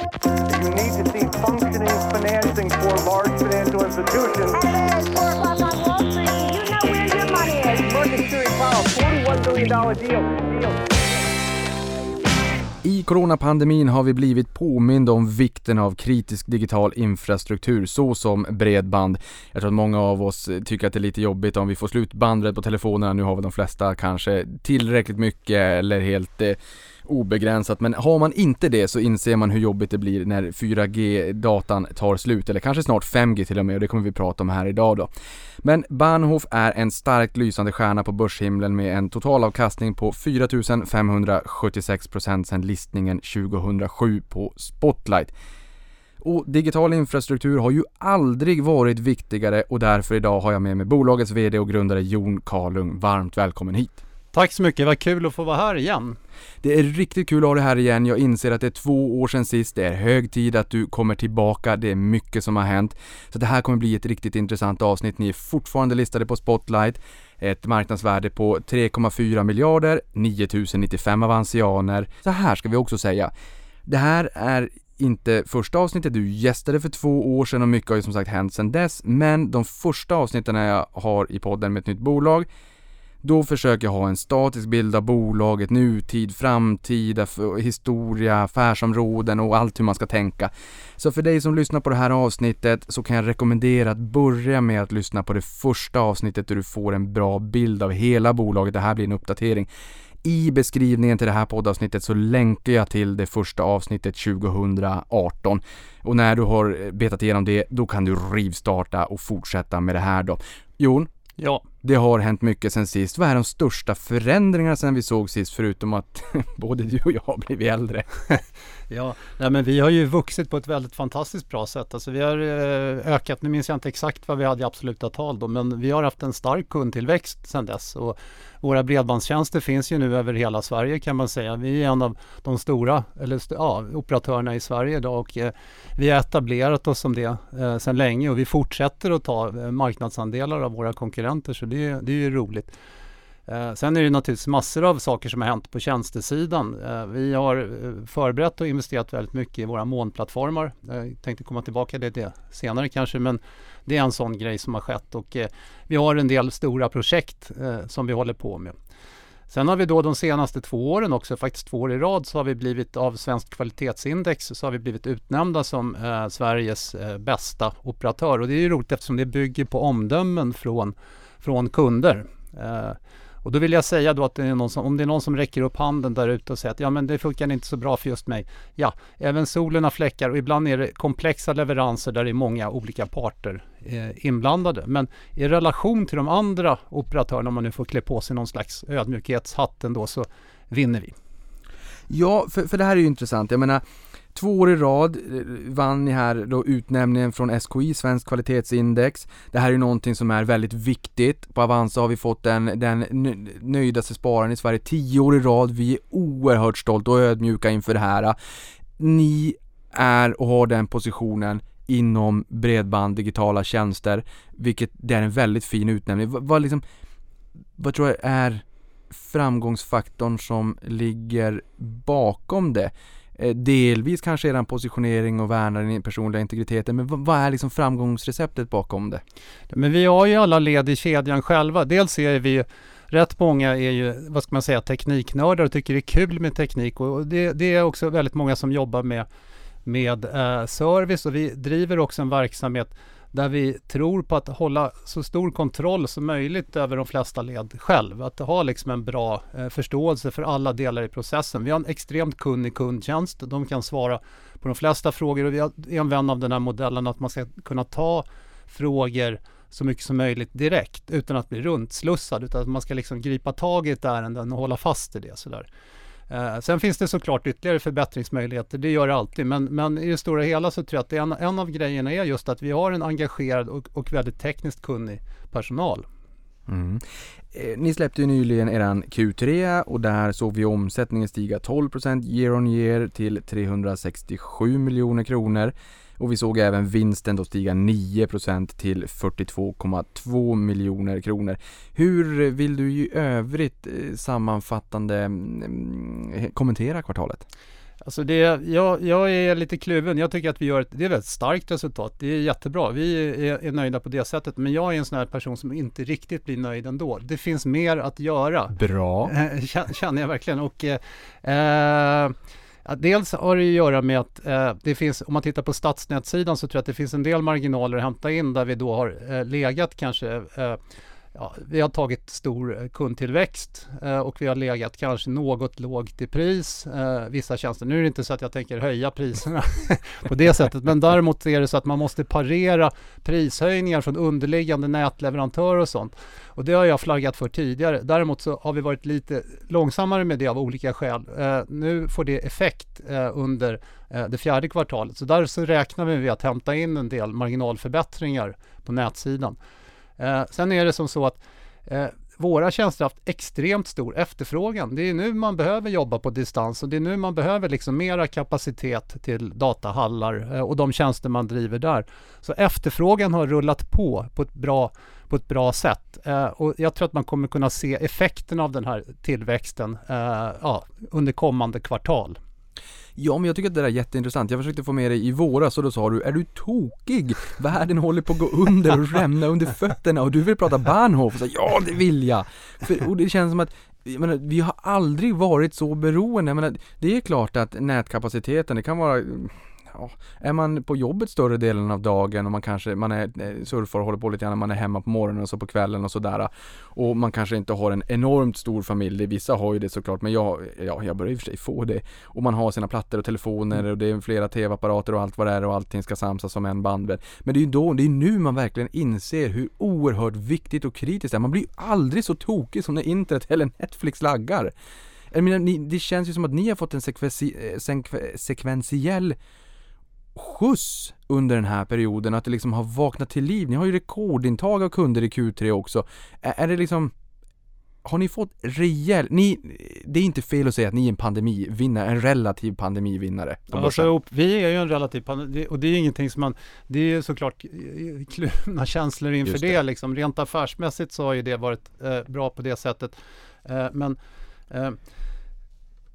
You need to see functioning financing for large financial institutions. Hello, it's 4 o'clock on Wall Street. You know where your money is. Market Security Powell, $41 billion deal. deal. I coronapandemin har vi blivit påminda om vikten av kritisk digital infrastruktur såsom bredband. Jag tror att många av oss tycker att det är lite jobbigt om vi får slut bandbredd på telefonerna. Nu har väl de flesta kanske tillräckligt mycket eller helt eh, obegränsat. Men har man inte det så inser man hur jobbigt det blir när 4G-datan tar slut, eller kanske snart 5G till och med och det kommer vi prata om här idag då. Men Bahnhof är en starkt lysande stjärna på börshimlen med en totalavkastning på 4576% sedan listningen 2007 på Spotlight. Och digital infrastruktur har ju aldrig varit viktigare och därför idag har jag med mig bolagets VD och grundare Jon Karlung. Varmt välkommen hit! Tack så mycket, vad kul att få vara här igen. Det är riktigt kul att ha dig här igen. Jag inser att det är två år sedan sist. Det är hög tid att du kommer tillbaka. Det är mycket som har hänt. Så det här kommer bli ett riktigt intressant avsnitt. Ni är fortfarande listade på Spotlight. Ett marknadsvärde på 3,4 miljarder, 9095 avansianer. Så här ska vi också säga. Det här är inte första avsnittet, du gästade för två år sedan och mycket har ju som sagt hänt sedan dess. Men de första avsnitten jag har i podden med ett nytt bolag då försöker jag ha en statisk bild av bolaget, nutid, framtida, historia, affärsområden och allt hur man ska tänka. Så för dig som lyssnar på det här avsnittet så kan jag rekommendera att börja med att lyssna på det första avsnittet där du får en bra bild av hela bolaget. Det här blir en uppdatering. I beskrivningen till det här poddavsnittet så länkar jag till det första avsnittet 2018. Och när du har eh, betat igenom det, då kan du rivstarta och fortsätta med det här då. Jon, Ja, det har hänt mycket sen sist. Vad är de största förändringarna sen vi såg sist förutom att både du och jag har blivit äldre? Ja. Nej, men vi har ju vuxit på ett väldigt fantastiskt bra sätt. Alltså vi har eh, ökat, nu minns jag inte exakt vad vi hade i absoluta tal då, men vi har haft en stark kundtillväxt sedan dess. Och våra bredbandstjänster finns ju nu över hela Sverige kan man säga. Vi är en av de stora eller, ja, operatörerna i Sverige idag och eh, vi har etablerat oss som det eh, sedan länge och vi fortsätter att ta eh, marknadsandelar av våra konkurrenter så det, det är ju roligt. Eh, sen är det naturligtvis massor av saker som har hänt på tjänstesidan. Eh, vi har eh, förberett och investerat väldigt mycket i våra molnplattformar. Jag tänkte komma tillbaka till det senare kanske men det är en sån grej som har skett och eh, vi har en del stora projekt eh, som vi håller på med. Sen har vi då de senaste två åren också, faktiskt två år i rad, så har vi blivit av Svenskt kvalitetsindex så har vi blivit utnämnda som eh, Sveriges eh, bästa operatör och det är ju roligt eftersom det bygger på omdömen från, från kunder. Eh, och då vill jag säga då att det är någon som, om det är någon som räcker upp handen där ute och säger att ja men det funkar inte så bra för just mig. Ja, även solen har fläckar och ibland är det komplexa leveranser där det är många olika parter eh, inblandade. Men i relation till de andra operatörerna, om man nu får klä på sig någon slags ödmjukhetshatt ändå, så vinner vi. Ja, för, för det här är ju intressant. Jag menar, Två år i rad eh, vann ni här då utnämningen från SKI, Svensk kvalitetsindex. Det här är ju någonting som är väldigt viktigt. På Avanza har vi fått den, den nöjdaste spararen i Sverige tio år i rad. Vi är oerhört stolta och ödmjuka inför det här. Ni är och har den positionen inom bredband, digitala tjänster, vilket det är en väldigt fin utnämning. Vad, vad, liksom, vad tror jag är framgångsfaktorn som ligger bakom det? Eh, delvis kanske er positionering och värna den personliga integriteten, men vad är liksom framgångsreceptet bakom det? Men vi har ju alla led i kedjan själva. Dels är vi rätt många är ju, vad ska man säga, tekniknördar och tycker det är kul med teknik och det, det är också väldigt många som jobbar med, med eh, service och vi driver också en verksamhet där vi tror på att hålla så stor kontroll som möjligt över de flesta led själv. Att ha liksom en bra eh, förståelse för alla delar i processen. Vi har en extremt kunnig kundtjänst. De kan svara på de flesta frågor och vi är en vän av den här modellen att man ska kunna ta frågor så mycket som möjligt direkt utan att bli runtslussad utan att man ska liksom gripa tag i ett ärende och hålla fast i det. Sådär. Eh, sen finns det såklart ytterligare förbättringsmöjligheter, det gör det alltid, men, men i det stora hela så tror jag att en, en av grejerna är just att vi har en engagerad och, och väldigt tekniskt kunnig personal. Mm. Eh, ni släppte ju nyligen eran Q3 och där såg vi omsättningen stiga 12% year on year till 367 miljoner kronor. Och vi såg även vinsten då stiga 9% till 42,2 miljoner kronor. Hur vill du i övrigt eh, sammanfattande mm, kommentera kvartalet? Alltså det, jag, jag är lite kluven. Jag tycker att vi gör ett, det är ett väldigt starkt resultat. Det är jättebra. Vi är, är nöjda på det sättet. Men jag är en sån här person som inte riktigt blir nöjd ändå. Det finns mer att göra. Bra. Eh, kä- känner jag verkligen. Och, eh, eh, ja, dels har det att göra med att eh, det finns, om man tittar på stadsnätssidan så tror jag att det finns en del marginaler att hämta in där vi då har eh, legat kanske eh, Ja, vi har tagit stor eh, kundtillväxt eh, och vi har legat kanske något lågt i pris. Eh, vissa tjänster. Nu är det inte så att jag tänker höja priserna på det sättet, men däremot är det så att man måste parera prishöjningar från underliggande nätleverantörer och sånt. Och det har jag flaggat för tidigare. Däremot så har vi varit lite långsammare med det av olika skäl. Eh, nu får det effekt eh, under eh, det fjärde kvartalet. Så där så räknar vi med att hämta in en del marginalförbättringar på nätsidan. Eh, sen är det som så att eh, våra tjänster har haft extremt stor efterfrågan. Det är nu man behöver jobba på distans och det är nu man behöver liksom mera kapacitet till datahallar eh, och de tjänster man driver där. Så efterfrågan har rullat på på ett bra, på ett bra sätt eh, och jag tror att man kommer kunna se effekten av den här tillväxten eh, ja, under kommande kvartal. Ja, men jag tycker att det där är jätteintressant. Jag försökte få med dig i våras och då sa du, är du tokig? Världen håller på att gå under och rämna under fötterna och du vill prata Bahnhof. Så, ja, det vill jag! För, och det känns som att jag menar, vi har aldrig varit så beroende. Jag menar, det är klart att nätkapaciteten, det kan vara Ja, är man på jobbet större delen av dagen och man kanske man är eh, surfar och håller på lite grann, man är hemma på morgonen och så på kvällen och sådär och man kanske inte har en enormt stor familj, vissa har ju det såklart men jag, ja, jag börjar i och för sig få det. Och man har sina plattor och telefoner och det är flera tv-apparater och allt vad det är och allting ska samsas som en bandbredd men det är ju då, det är nu man verkligen inser hur oerhört viktigt och kritiskt det är, man blir ju aldrig så tokig som när internet eller Netflix laggar. Jag menar, ni, det känns ju som att ni har fått en sekvensi, eh, sekve, sekventiell skjuts under den här perioden, att det liksom har vaknat till liv. Ni har ju rekordintag av kunder i Q3 också. Är, är det liksom har ni fått rejäl, ni, det är inte fel att säga att ni är en pandemivinnare, en relativ pandemivinnare. Alltså, vi är ju en relativ pandemi och det är ingenting som man, det är ju såklart eh, kluvna känslor inför Just det. det. liksom. Rent affärsmässigt så har ju det varit eh, bra på det sättet. Eh, men eh,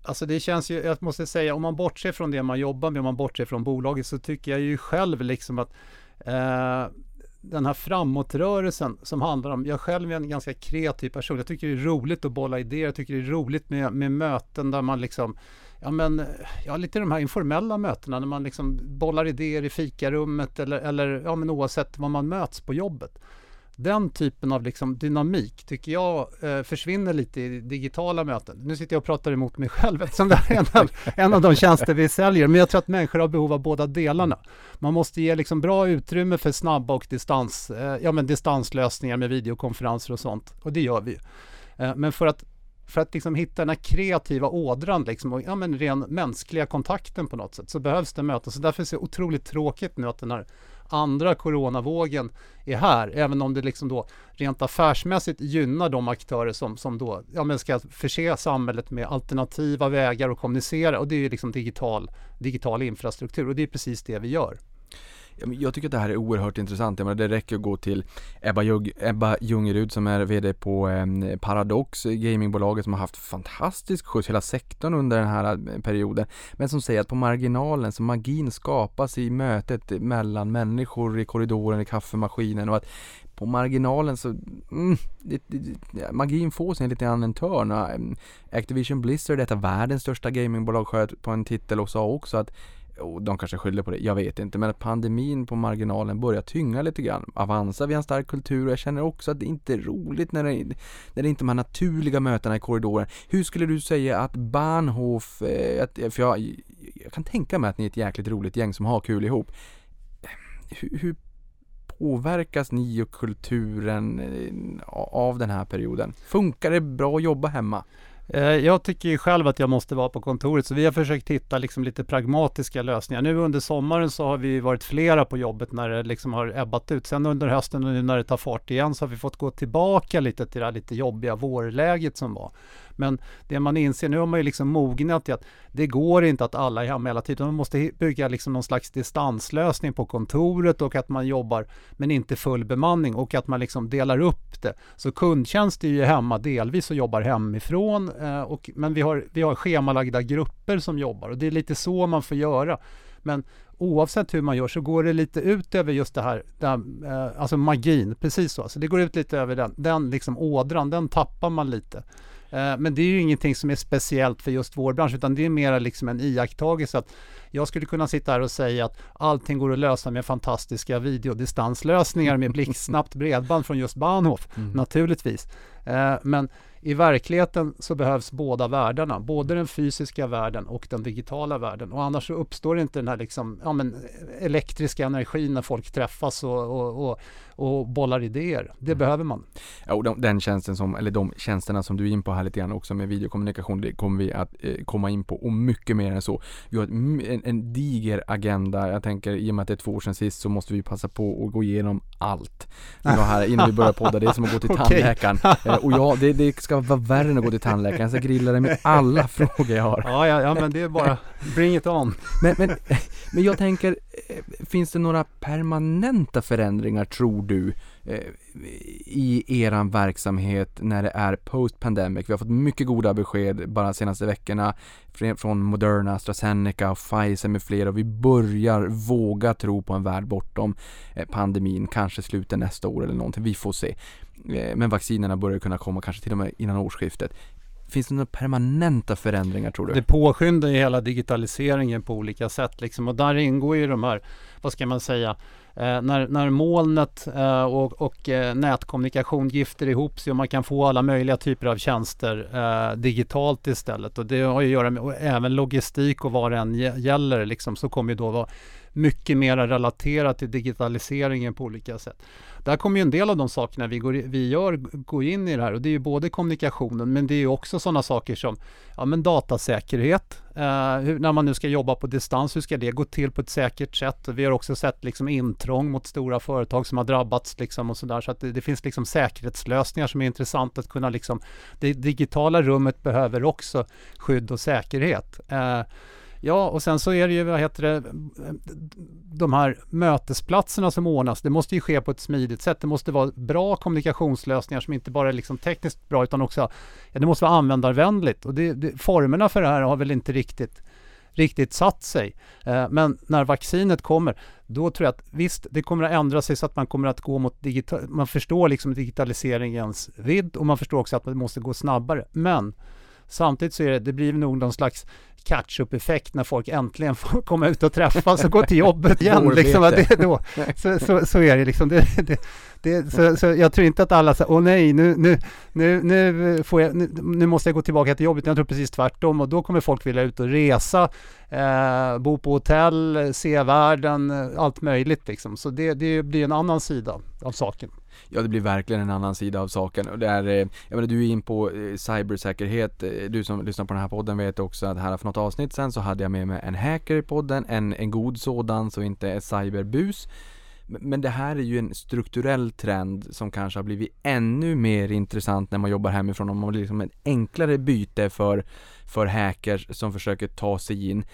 Alltså det känns ju, jag måste säga, om man bortser från det man jobbar med, om man bortser från bolaget, så tycker jag ju själv liksom att eh, den här framåtrörelsen som handlar om, jag själv är en ganska kreativ person. Jag tycker det är roligt att bolla idéer, jag tycker det är roligt med, med möten där man liksom Ja men, ja lite de här informella mötena när man liksom bollar idéer i fikarummet eller, eller ja men oavsett var man möts på jobbet. Den typen av liksom dynamik tycker jag eh, försvinner lite i digitala möten. Nu sitter jag och pratar emot mig själv eftersom det här är en av, en av de tjänster vi säljer. Men jag tror att människor har behov av båda delarna. Man måste ge liksom bra utrymme för snabba och distans, eh, ja, men distanslösningar med videokonferenser och sånt. Och det gör vi. Eh, men för att för att liksom hitta den här kreativa ådran liksom, och ja, men ren mänskliga kontakten på något sätt så behövs det möten. Så därför är det otroligt tråkigt nu att den här andra coronavågen är här, även om det liksom då rent affärsmässigt gynnar de aktörer som, som då ja, men ska förse samhället med alternativa vägar att kommunicera och det är ju liksom digital, digital infrastruktur och det är precis det vi gör. Jag tycker att det här är oerhört intressant. Jag menar, det räcker att gå till Ebba, Ljung, Ebba Ljungerud som är VD på eh, Paradox, gamingbolaget som har haft fantastisk skjuts hela sektorn under den här eh, perioden. Men som säger att på marginalen så magin skapas i mötet mellan människor i korridoren, i kaffemaskinen och att på marginalen så, mm, det, det, magin får sig en lite annan törn. Ehm, Activision Blizzard, ett av världens största gamingbolag, sköt på en titel och sa också att och de kanske skyller på det, jag vet inte. Men pandemin på marginalen börjar tynga lite grann. Avanza, vi har en stark kultur och jag känner också att det inte är roligt när det, när det inte är de här naturliga mötena i korridoren. Hur skulle du säga att Bahnhof, eh, att, för jag, jag kan tänka mig att ni är ett jäkligt roligt gäng som har kul ihop. Hur, hur påverkas ni och kulturen eh, av den här perioden? Funkar det bra att jobba hemma? Eh, jag tycker ju själv att jag måste vara på kontoret så vi har försökt hitta liksom lite pragmatiska lösningar. Nu under sommaren så har vi varit flera på jobbet när det liksom har ebbat ut. Sen under hösten och nu när det tar fart igen så har vi fått gå tillbaka lite till det här lite jobbiga vårläget som var. Men det man inser, nu har man ju liksom mognat i att det går inte att alla är hemma hela tiden. Man måste bygga liksom någon slags distanslösning på kontoret och att man jobbar men inte full bemanning och att man liksom delar upp det. Så kundtjänst är ju hemma delvis och jobbar hemifrån. Eh, och, men vi har, vi har schemalagda grupper som jobbar och det är lite så man får göra. Men oavsett hur man gör så går det lite ut över just det här, det här eh, alltså magin, precis så. Alltså det går ut lite över den, den liksom ådran, den tappar man lite. Eh, men det är ju ingenting som är speciellt för just vår bransch utan det är mer liksom en iakttagelse att jag skulle kunna sitta här och säga att allting går att lösa med fantastiska videodistanslösningar med blixtsnabbt bredband från just Bahnhof, mm. naturligtvis. Eh, men i verkligheten så behövs båda världarna, både den fysiska världen och den digitala världen. Och annars så uppstår inte den här liksom, ja, men elektriska energin när folk träffas och, och, och, och bollar idéer. Det mm. behöver man. Ja, och de, den tjänsten som, eller de tjänsterna som du är in på här lite grann också med videokommunikation, det kommer vi att eh, komma in på och mycket mer än så. Vi har en, en, diger agenda. Jag tänker i och med att det är två år sedan sist så måste vi passa på att gå igenom allt. Här innan vi började podda, det är som att gå till tandläkaren. Eh, och ja, det, det ska vara värre än att gå till tandläkaren. Jag ska grilla dig med alla frågor jag har. Ja, ja, ja men det är bara bring it on. Men, men, men jag tänker, eh, finns det några permanenta förändringar tror du eh, Eh, i eran verksamhet när det är post pandemic? Vi har fått mycket goda besked bara de senaste veckorna från Moderna, AstraZeneca och Pfizer med flera och vi börjar våga tro på en värld bortom eh, pandemin, kanske slutet nästa år eller någonting. Vi får se. Eh, men vaccinerna börjar kunna komma kanske till och med innan årsskiftet. Finns det några permanenta förändringar tror du? Det påskyndar ju hela digitaliseringen på olika sätt liksom. och där ingår ju de här, vad ska man säga, eh, när, när molnet eh, och, och eh, nätkommunikation gifter ihop sig och man kan få alla möjliga typer av tjänster eh, digitalt istället och det har ju att göra med och även logistik och vad det än gäller liksom, så kommer ju då vara mycket mer relaterat till digitaliseringen på olika sätt. Där kommer ju en del av de sakerna vi, går, vi gör gå in i det här och det är ju både kommunikationen men det är ju också sådana saker som ja, men datasäkerhet. Eh, hur, när man nu ska jobba på distans, hur ska det gå till på ett säkert sätt? Vi har också sett liksom intrång mot stora företag som har drabbats liksom och sådär så att det, det, finns liksom säkerhetslösningar som är intressant att kunna liksom det digitala rummet behöver också skydd och säkerhet. Eh, Ja, och sen så är det ju, vad heter det, de här mötesplatserna som ordnas. Det måste ju ske på ett smidigt sätt. Det måste vara bra kommunikationslösningar som inte bara är liksom tekniskt bra utan också, ja, det måste vara användarvänligt. Och det, det, formerna för det här har väl inte riktigt riktigt satt sig. Eh, men när vaccinet kommer, då tror jag att visst, det kommer att ändra sig så att man kommer att gå mot digital... Man förstår liksom digitaliseringens vidd och man förstår också att det måste gå snabbare. Men samtidigt så är det, det blir nog någon slags catch-up-effekt när folk äntligen får komma ut och träffas och gå till jobbet igen. liksom, det, då, så, så, så, är det liksom. Det, det, det, så, så, jag tror inte att alla säger, åh nej, nu, nu, nu, nu, får jag, nu, nu, måste jag gå tillbaka till jobbet. Jag tror precis tvärtom och då kommer folk vilja ut och resa, eh, bo på hotell, se världen, allt möjligt liksom. Så det, det blir en annan sida av saken. Ja, det blir verkligen en annan sida av saken och det är, eh, jag menar du är in på eh, cybersäkerhet, eh, du som lyssnar på den här podden vet också att här för något avsnitt sen så hade jag med mig en hacker i podden, en, en god sådan så inte ett cyberbus. Men det här är ju en strukturell trend som kanske har blivit ännu mer intressant när man jobbar hemifrån. Om man blir liksom ett enklare byte för, för hackers som försöker ta sig in.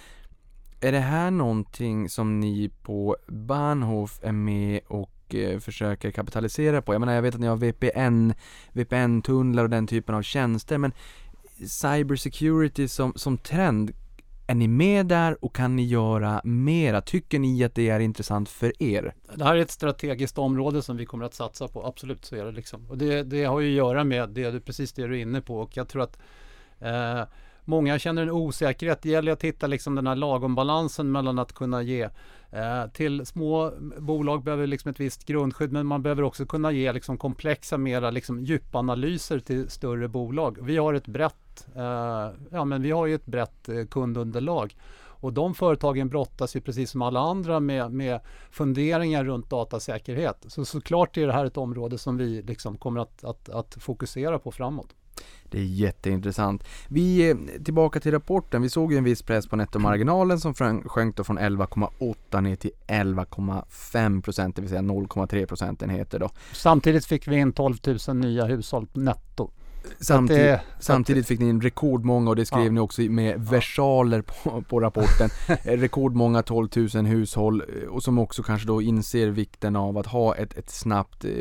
Är det här någonting som ni på Bahnhof är med och Eh, försöker kapitalisera på. Jag menar, jag vet att ni har VPN, VPN-tunnlar och den typen av tjänster, men cybersecurity som, som trend, är ni med där och kan ni göra mera? Tycker ni att det är intressant för er? Det här är ett strategiskt område som vi kommer att satsa på, absolut så är det liksom. Och det, det har ju att göra med det, precis det du är inne på och jag tror att eh, Många känner en osäkerhet. Det gäller att hitta liksom den här lagombalansen mellan att kunna ge eh, till små bolag behöver liksom ett visst grundskydd men man behöver också kunna ge liksom komplexa, mera liksom djupanalyser till större bolag. Vi har ett brett, eh, ja, men vi har ju ett brett eh, kundunderlag och de företagen brottas ju precis som alla andra med, med funderingar runt datasäkerhet. Så såklart är det här ett område som vi liksom kommer att, att, att fokusera på framåt. Det är jätteintressant. Vi, eh, tillbaka till rapporten, vi såg ju en viss press på nettomarginalen som sjönk då från 11,8 ner till 11,5 procent, det vill säga 0,3 procentenheter då. Samtidigt fick vi in 12 000 nya hushåll netto. Samtidigt, det- samtidigt fick ni in rekordmånga och det skrev Ja. ni också med versaler på, på rapporten. Eh, rekordmånga 12 000 hushåll eh, och som också kanske då inser vikten av att ha ett, ett snabbt eh,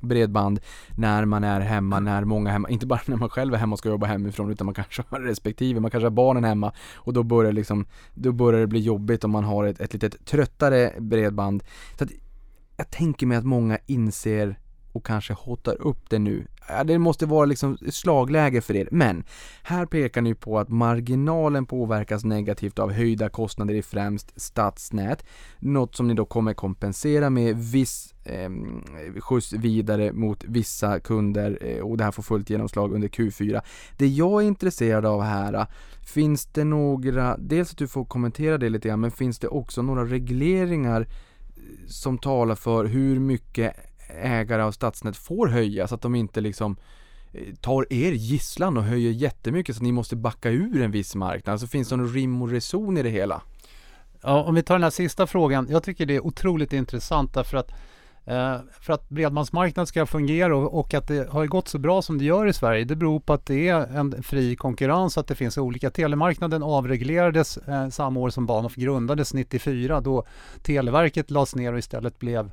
bredband när man är hemma, när många är hemma, inte bara när man själv är hemma och ska jobba hemifrån utan man kanske har respektive, man kanske har barnen hemma och då börjar liksom, då börjar det bli jobbigt om man har ett, ett litet tröttare bredband. Så att jag tänker mig att många inser och kanske hotar upp det nu. Ja, det måste vara liksom slagläge för er. Men här pekar ni på att marginalen påverkas negativt av höjda kostnader i främst stadsnät. Något som ni då kommer kompensera med viss eh, skjuts vidare mot vissa kunder eh, och det här får fullt genomslag under Q4. Det jag är intresserad av här, finns det några, dels att du får kommentera det lite grann, men finns det också några regleringar eh, som talar för hur mycket ägare av stadsnät får höja så att de inte liksom eh, tar er gisslan och höjer jättemycket så att ni måste backa ur en viss marknad. Alltså finns det någon rim och reson i det hela? Ja, om vi tar den här sista frågan. Jag tycker det är otroligt intressant därför att eh, för att bredbandsmarknaden ska fungera och, att det har gått så bra som det gör i Sverige, det beror på att det är en fri konkurrens, att det finns olika. Telemarknaden avreglerades eh, samma år som Bahnhof grundades, 94, då Televerket lades ner och istället blev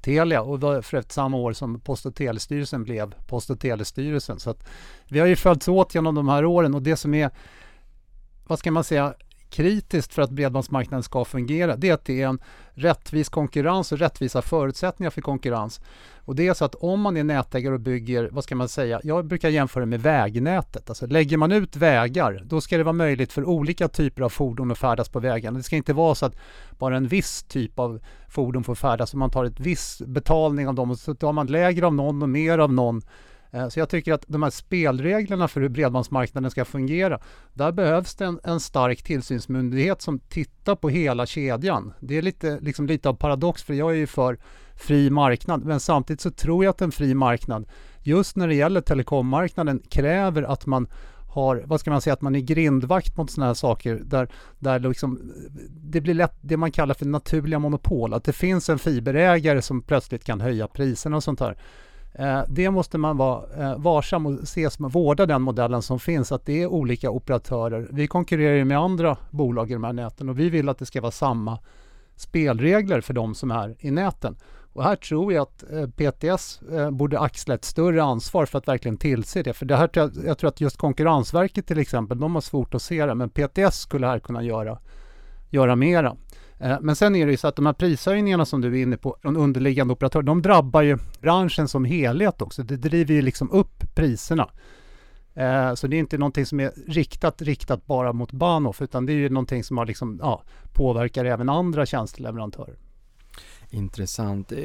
Telia och var för övrigt samma år som Post och telestyrelsen blev Post och telestyrelsen. Så att vi har ju följts åt genom de här åren och det som är, vad ska man säga, kritiskt för att bredbandsmarknaden ska fungera, det är att det är en rättvis konkurrens och rättvisa förutsättningar för konkurrens. Och det är så att om man är nätägare och bygger, vad ska man säga, jag brukar jämföra med vägnätet. Alltså lägger man ut vägar, då ska det vara möjligt för olika typer av fordon att färdas på vägarna. Det ska inte vara så att bara en viss typ av fordon får färdas och man tar ett viss betalning av dem och så tar man lägre av någon och mer av någon. Eh, så jag tycker att de här spelreglerna för hur bredbandsmarknaden ska fungera, där behövs det en, en stark tillsynsmyndighet som tittar på hela kedjan. Det är lite, liksom lite av paradox för jag är ju för fri marknad men samtidigt så tror jag att en fri marknad just när det gäller telekommarknaden kräver att man har, vad ska man säga, att man är grindvakt mot sådana här saker där, där liksom, det blir lätt det man kallar för naturliga monopol. Att det finns en fiberägare som plötsligt kan höja priserna och sånt här. Eh, det måste man vara eh, varsam och se som vårda den modellen som finns, att det är olika operatörer. Vi konkurrerar ju med andra bolag i de här näten och vi vill att det ska vara samma spelregler för de som är i näten. Och här tror jag att eh, PTS borde axla ett större ansvar för att verkligen tillse det. För det här, jag, jag tror att just Konkurrensverket till exempel, de har svårt att se det, men PTS skulle här kunna göra, göra mera. Eh, men sen är det ju så att de här prishöjningarna som du är inne på från underliggande operatörer, de drabbar ju branschen som helhet också. Det driver ju liksom upp priserna. Eh, så det är inte någonting som är riktat, riktat bara mot Bahnhof, utan det är ju någonting som har liksom, ja, påverkar även andra tjänsteleverantörer. Intressant. Eh,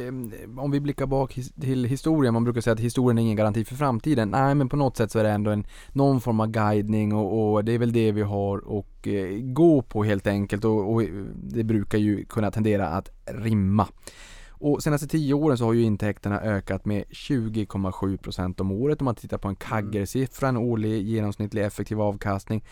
Om vi blickar bak till historien, man brukar säga att historien är ingen garanti för framtiden. Nej, men på något sätt så är det ändå en, någon form av guidning och, och det är väl det vi har och eh, gå på helt enkelt och, och det brukar ju kunna tendera att rimma. Och senaste tio åren så har ju intäkterna ökat med 20,7% om året om man tittar på en CAGR-siffra, en årlig genomsnittlig effektiv avkastning.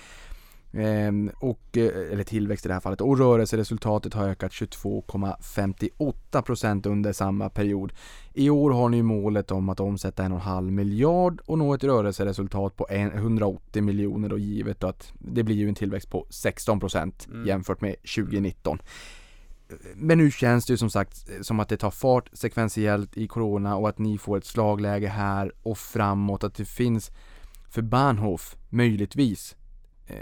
Ehm, och, eh, eller tillväxt i det här fallet. Och rörelseresultatet har ökat 22,58% under samma period. I år har ni målet om att omsätta en och en halv miljard och nå ett rörelseresultat på en- 180 miljoner då givet att det blir ju en tillväxt på 16% Mm. jämfört med 2019. Men nu känns det ju som sagt som att det tar fart sekventiellt i Corona och att ni får ett slagläge här och framåt. Att det finns för Bahnhof möjligtvis eh,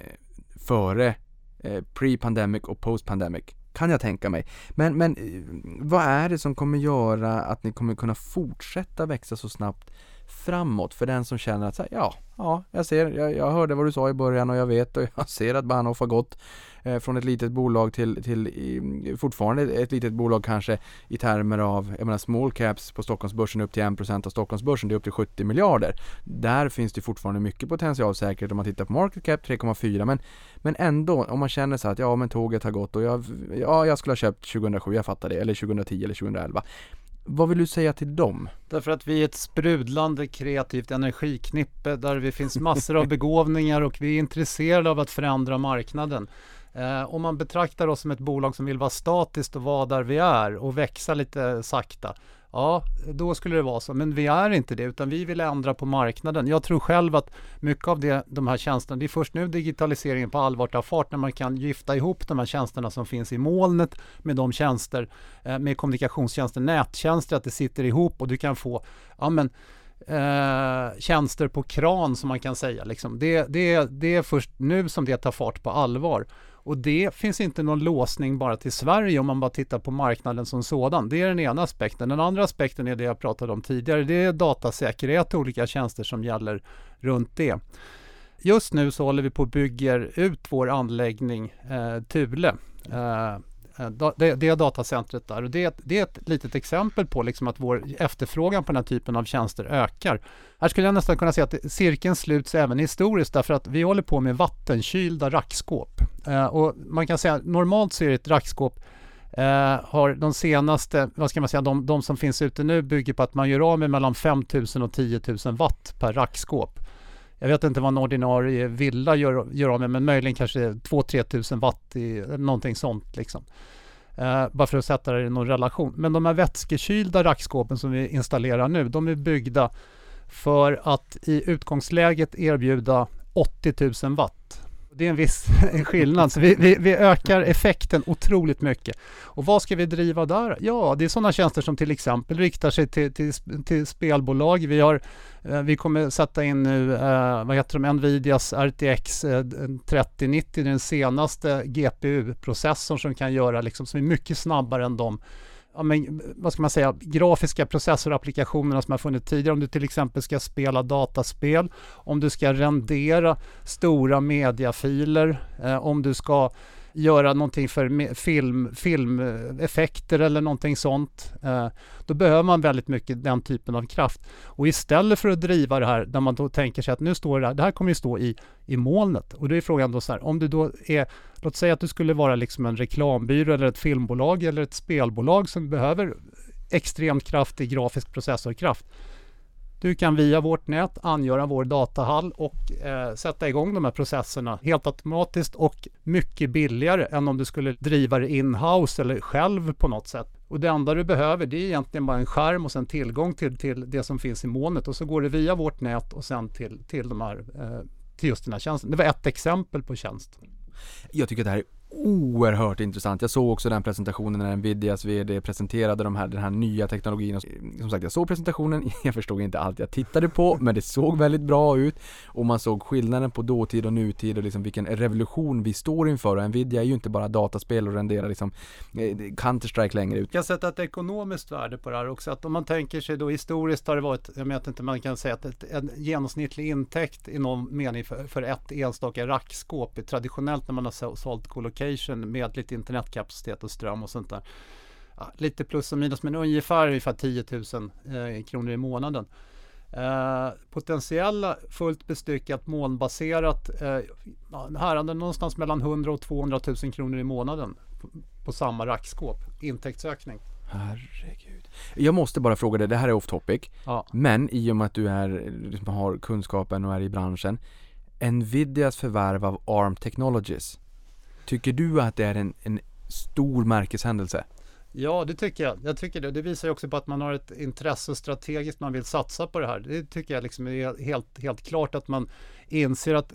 före eh, pre-pandemic och post-pandemic. Kan jag tänka mig. Men, men eh, vad är det som kommer göra att ni kommer kunna fortsätta växa så snabbt framåt för den som känner att så här, ja, ja, jag ser, jag, jag hörde vad du sa i början och jag vet och jag ser att Bahnhof har gått eh, från ett litet bolag till, till i, fortfarande ett litet bolag kanske i termer av, jag menar small caps på Stockholmsbörsen upp till 1% av Stockholmsbörsen, det är upp till 70 miljarder. Där finns det fortfarande mycket potential säkert om man tittar på market cap 3,4 men, men ändå om man känner så här att ja men tåget har gått och jag, ja jag skulle ha köpt 2007, jag fattar det, eller 2010 eller 2011. Vad vill du säga till dem? Därför att vi är ett sprudlande kreativt energiknippe där det finns massor av begåvningar och vi är intresserade av att förändra marknaden. Eh, om man betraktar oss som ett bolag som vill vara statiskt och vara där vi är och växa lite sakta, Ja, då skulle det vara så. Men vi är inte det, utan vi vill ändra på marknaden. Jag tror själv att mycket av det, de här tjänsterna, det är först nu digitaliseringen på allvar tar fart när man kan gifta ihop de här tjänsterna som finns i molnet med de tjänster, eh, med kommunikationstjänster, nättjänster, att det sitter ihop och du kan få, ja men eh, tjänster på kran som man kan säga. Liksom. Det, det, det är först nu som det tar fart på allvar. Och det finns inte någon låsning bara till Sverige om man bara tittar på marknaden som sådan. Det är den ena aspekten. Den andra aspekten är det jag pratade om tidigare. Det är datasäkerhet och olika tjänster som gäller runt det. Just nu så håller vi på att bygger ut vår anläggning eh, Thule. Eh, Eh, det, det datacentret där och det, det, är ett litet exempel på liksom att vår efterfrågan på den här typen av tjänster ökar. Här skulle jag nästan kunna säga att cirkeln sluts även historiskt därför att vi håller på med vattenkylda rackskåp. Eh, och man kan säga normalt så är det ett rackskåp eh, har de senaste, vad ska man säga, de, de som finns ute nu bygger på att man gör av med mellan 5000 och 10 000 watt per rackskåp. Jag vet inte vad en ordinarie villa gör, gör av med, men möjligen kanske 2-3 tusen watt i någonting sånt. Liksom. Eh, bara för att sätta det i någon relation. Men de här vätskekylda rackskåpen som vi installerar nu, de är byggda för att i utgångsläget erbjuda 80 000 watt det är en viss en skillnad. Så vi, vi, vi, ökar effekten otroligt mycket. Och vad ska vi driva där? Ja, det är sådana tjänster som till exempel riktar sig till, till, till spelbolag. Vi, har, eh, vi kommer sätta in nu, eh, vad heter de, Nvidias RTX 3090, eh, den senaste GPU-processorn som kan göra liksom, som är mycket snabbare än de ja, men, vad ska man säga, grafiska processorapplikationerna som har funnits tidigare. Om du till exempel ska spela dataspel, om du ska rendera stora mediafiler, eh, om du ska göra någonting för film, filmeffekter eller någonting sånt. Eh, då behöver man väldigt mycket den typen av kraft. Och istället för att driva det här där man då tänker sig att nu står det här, det här kommer ju stå i, i molnet. Och då är frågan då så här, om du då är, låt säga att du skulle vara liksom en reklambyrå eller ett filmbolag eller ett spelbolag som behöver extremt kraftig grafisk processorkraft. Du kan via vårt nät angöra vår datahall och eh, sätta igång de här processerna helt automatiskt och mycket billigare än om du skulle driva det in-house eller själv på något sätt. Och det enda du behöver det är egentligen bara en skärm och sen tillgång till, till det som finns i molnet och så går det via vårt nät och sen till, till, de här, eh, till just den här tjänsten. Det var ett exempel på tjänst. Jag tycker att det här är oerhört intressant. Jag såg också den presentationen när Nvidias VD presenterade de här, den här nya teknologin. Som sagt, jag såg presentationen, jag förstod inte allt jag tittade på, men det såg väldigt bra ut och man såg skillnaden på dåtid och nutid och liksom vilken revolution vi står inför. Och Nvidia är ju inte bara dataspel och renderar liksom eh, Counter-Strike längre. ut. Jag kan sätta ett ekonomiskt värde på det här också. Att om man tänker sig då historiskt har det varit, jag vet inte, man kan säga att ett, en genomsnittlig intäkt i någon mening för, för ett enstaka rackskåp traditionellt när man har sålt kollokationer med lite internetkapacitet och ström och sånt där. Ja, lite plus och minus men ungefär, ungefär 10 000 eh, kronor i månaden. Eh, potentiella fullt bestyckat molnbaserat eh, här någonstans mellan 100 och 200 000 kronor i månaden på, på samma rackskåp. Intäktsökning. Herregud. Jag måste bara fråga dig, det här är off topic. Ja. Men i och med att du är, liksom har kunskapen och är i branschen. Nvidias förvärv av ARM Technologies. Tycker du att det är en, en stor märkeshändelse? Ja, det tycker jag. Jag tycker det. Det visar ju också på att man har ett intresse strategiskt, man vill satsa på det här. Det tycker jag liksom är helt, helt klart att man inser att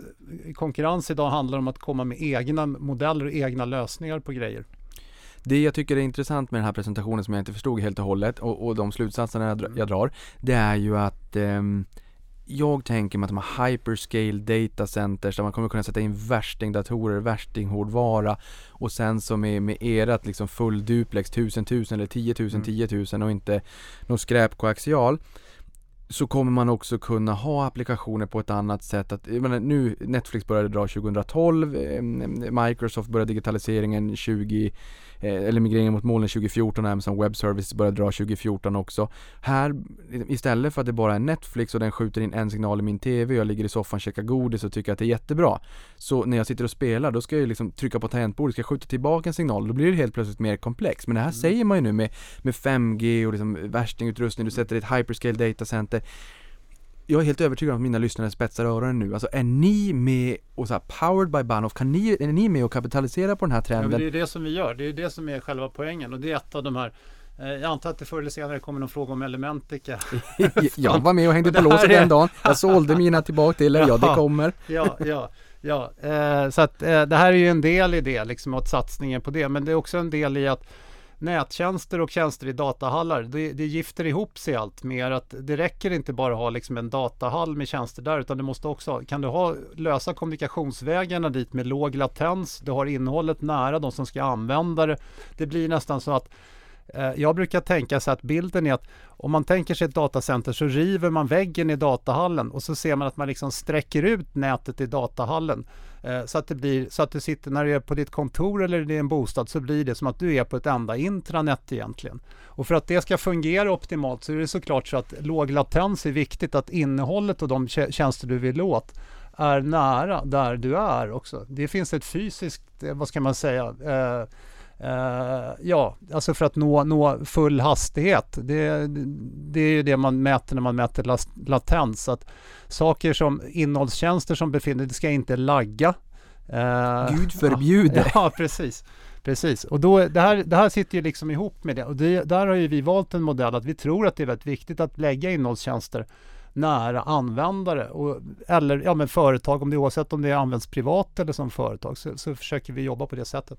konkurrens idag handlar om att komma med egna modeller och egna lösningar på grejer. Det jag tycker är intressant med den här presentationen som jag inte förstod helt och hållet och, och de slutsatserna jag, jag, drar, det är ju att um, jag tänker mig att de har hyperscale data centers där man kommer kunna sätta in värstingdatorer, värstinghårdvara och sen så med, med erat liksom full duplex 1000 1000 eller 10 000 10 000 och inte någon skräpkoaxial så kommer man också kunna ha applikationer på ett annat sätt. Att, menar, nu Netflix började dra 2012, eh, Microsoft började digitaliseringen 20 Eh, eller migreringen mot molnen 2014 Amazon Web Services började dra 2014 också. Här, istället för att det bara är Netflix och den skjuter in en signal i min TV och jag ligger i soffan och käkar godis och tycker att det är jättebra. Så när jag sitter och spelar då ska jag liksom trycka på tangentbordet, ska jag skjuta tillbaka en signal, då blir det helt plötsligt mer komplext. Men det här mm. säger man ju nu med, med 5G och liksom värstingutrustning, du sätter ett hyperscale datacenter jag är helt övertygad om att mina lyssnare spetsar öronen nu. Alltså är ni med och så här, powered by Bahnhof, kan ni, är ni med och kapitalisera på den här trenden? Ja, det är det som vi gör. Det är det som är själva poängen och det är ett av de här Eh, Jag antar att det förr eller senare kommer någon fråga om Elementica. jag var med och hängde på låset den dagen. Jag sålde mina tillbaka till er, ja det kommer. ja, ja, ja. Eh, så att eh, det här är ju en del i det, liksom åt satsningen på det. Men det är också en del i att nättjänster och tjänster i datahallar, det, det gifter ihop sig allt mer. Att det räcker inte bara att ha liksom en datahall med tjänster där, utan du måste också, kan du ha, lösa kommunikationsvägarna dit med låg latens, du har innehållet nära de som ska använda det. Det blir nästan så att Eh, jag brukar tänka så att bilden är att om man tänker sig ett datacenter så river man väggen i datahallen och så ser man att man liksom sträcker ut nätet i datahallen. Eh, så att det blir så att du sitter när du är på ditt kontor eller i en bostad så blir det som att du är på ett enda intranät egentligen. Och för att det ska fungera optimalt så är det såklart så att låg latens är viktigt att innehållet och de tjänster du vill åt är nära där du är också. Det finns ett fysiskt, eh, vad ska man säga, Eh, ja, alltså för att nå, nå full hastighet. Det, det är ju det man mäter när man mäter las, latens. Att saker som innehållstjänster som befinner sig ska inte lagga. Eh, Gud förbjude. Ja, ja, precis. Precis, och då, det, här, det här sitter ju liksom ihop med det. Och det, där har ju vi valt en modell att vi tror att det är väldigt viktigt att lägga innehållstjänster nära användare och, eller ja, men företag, om det, oavsett om det används privat eller som företag, så, så försöker vi jobba på det sättet.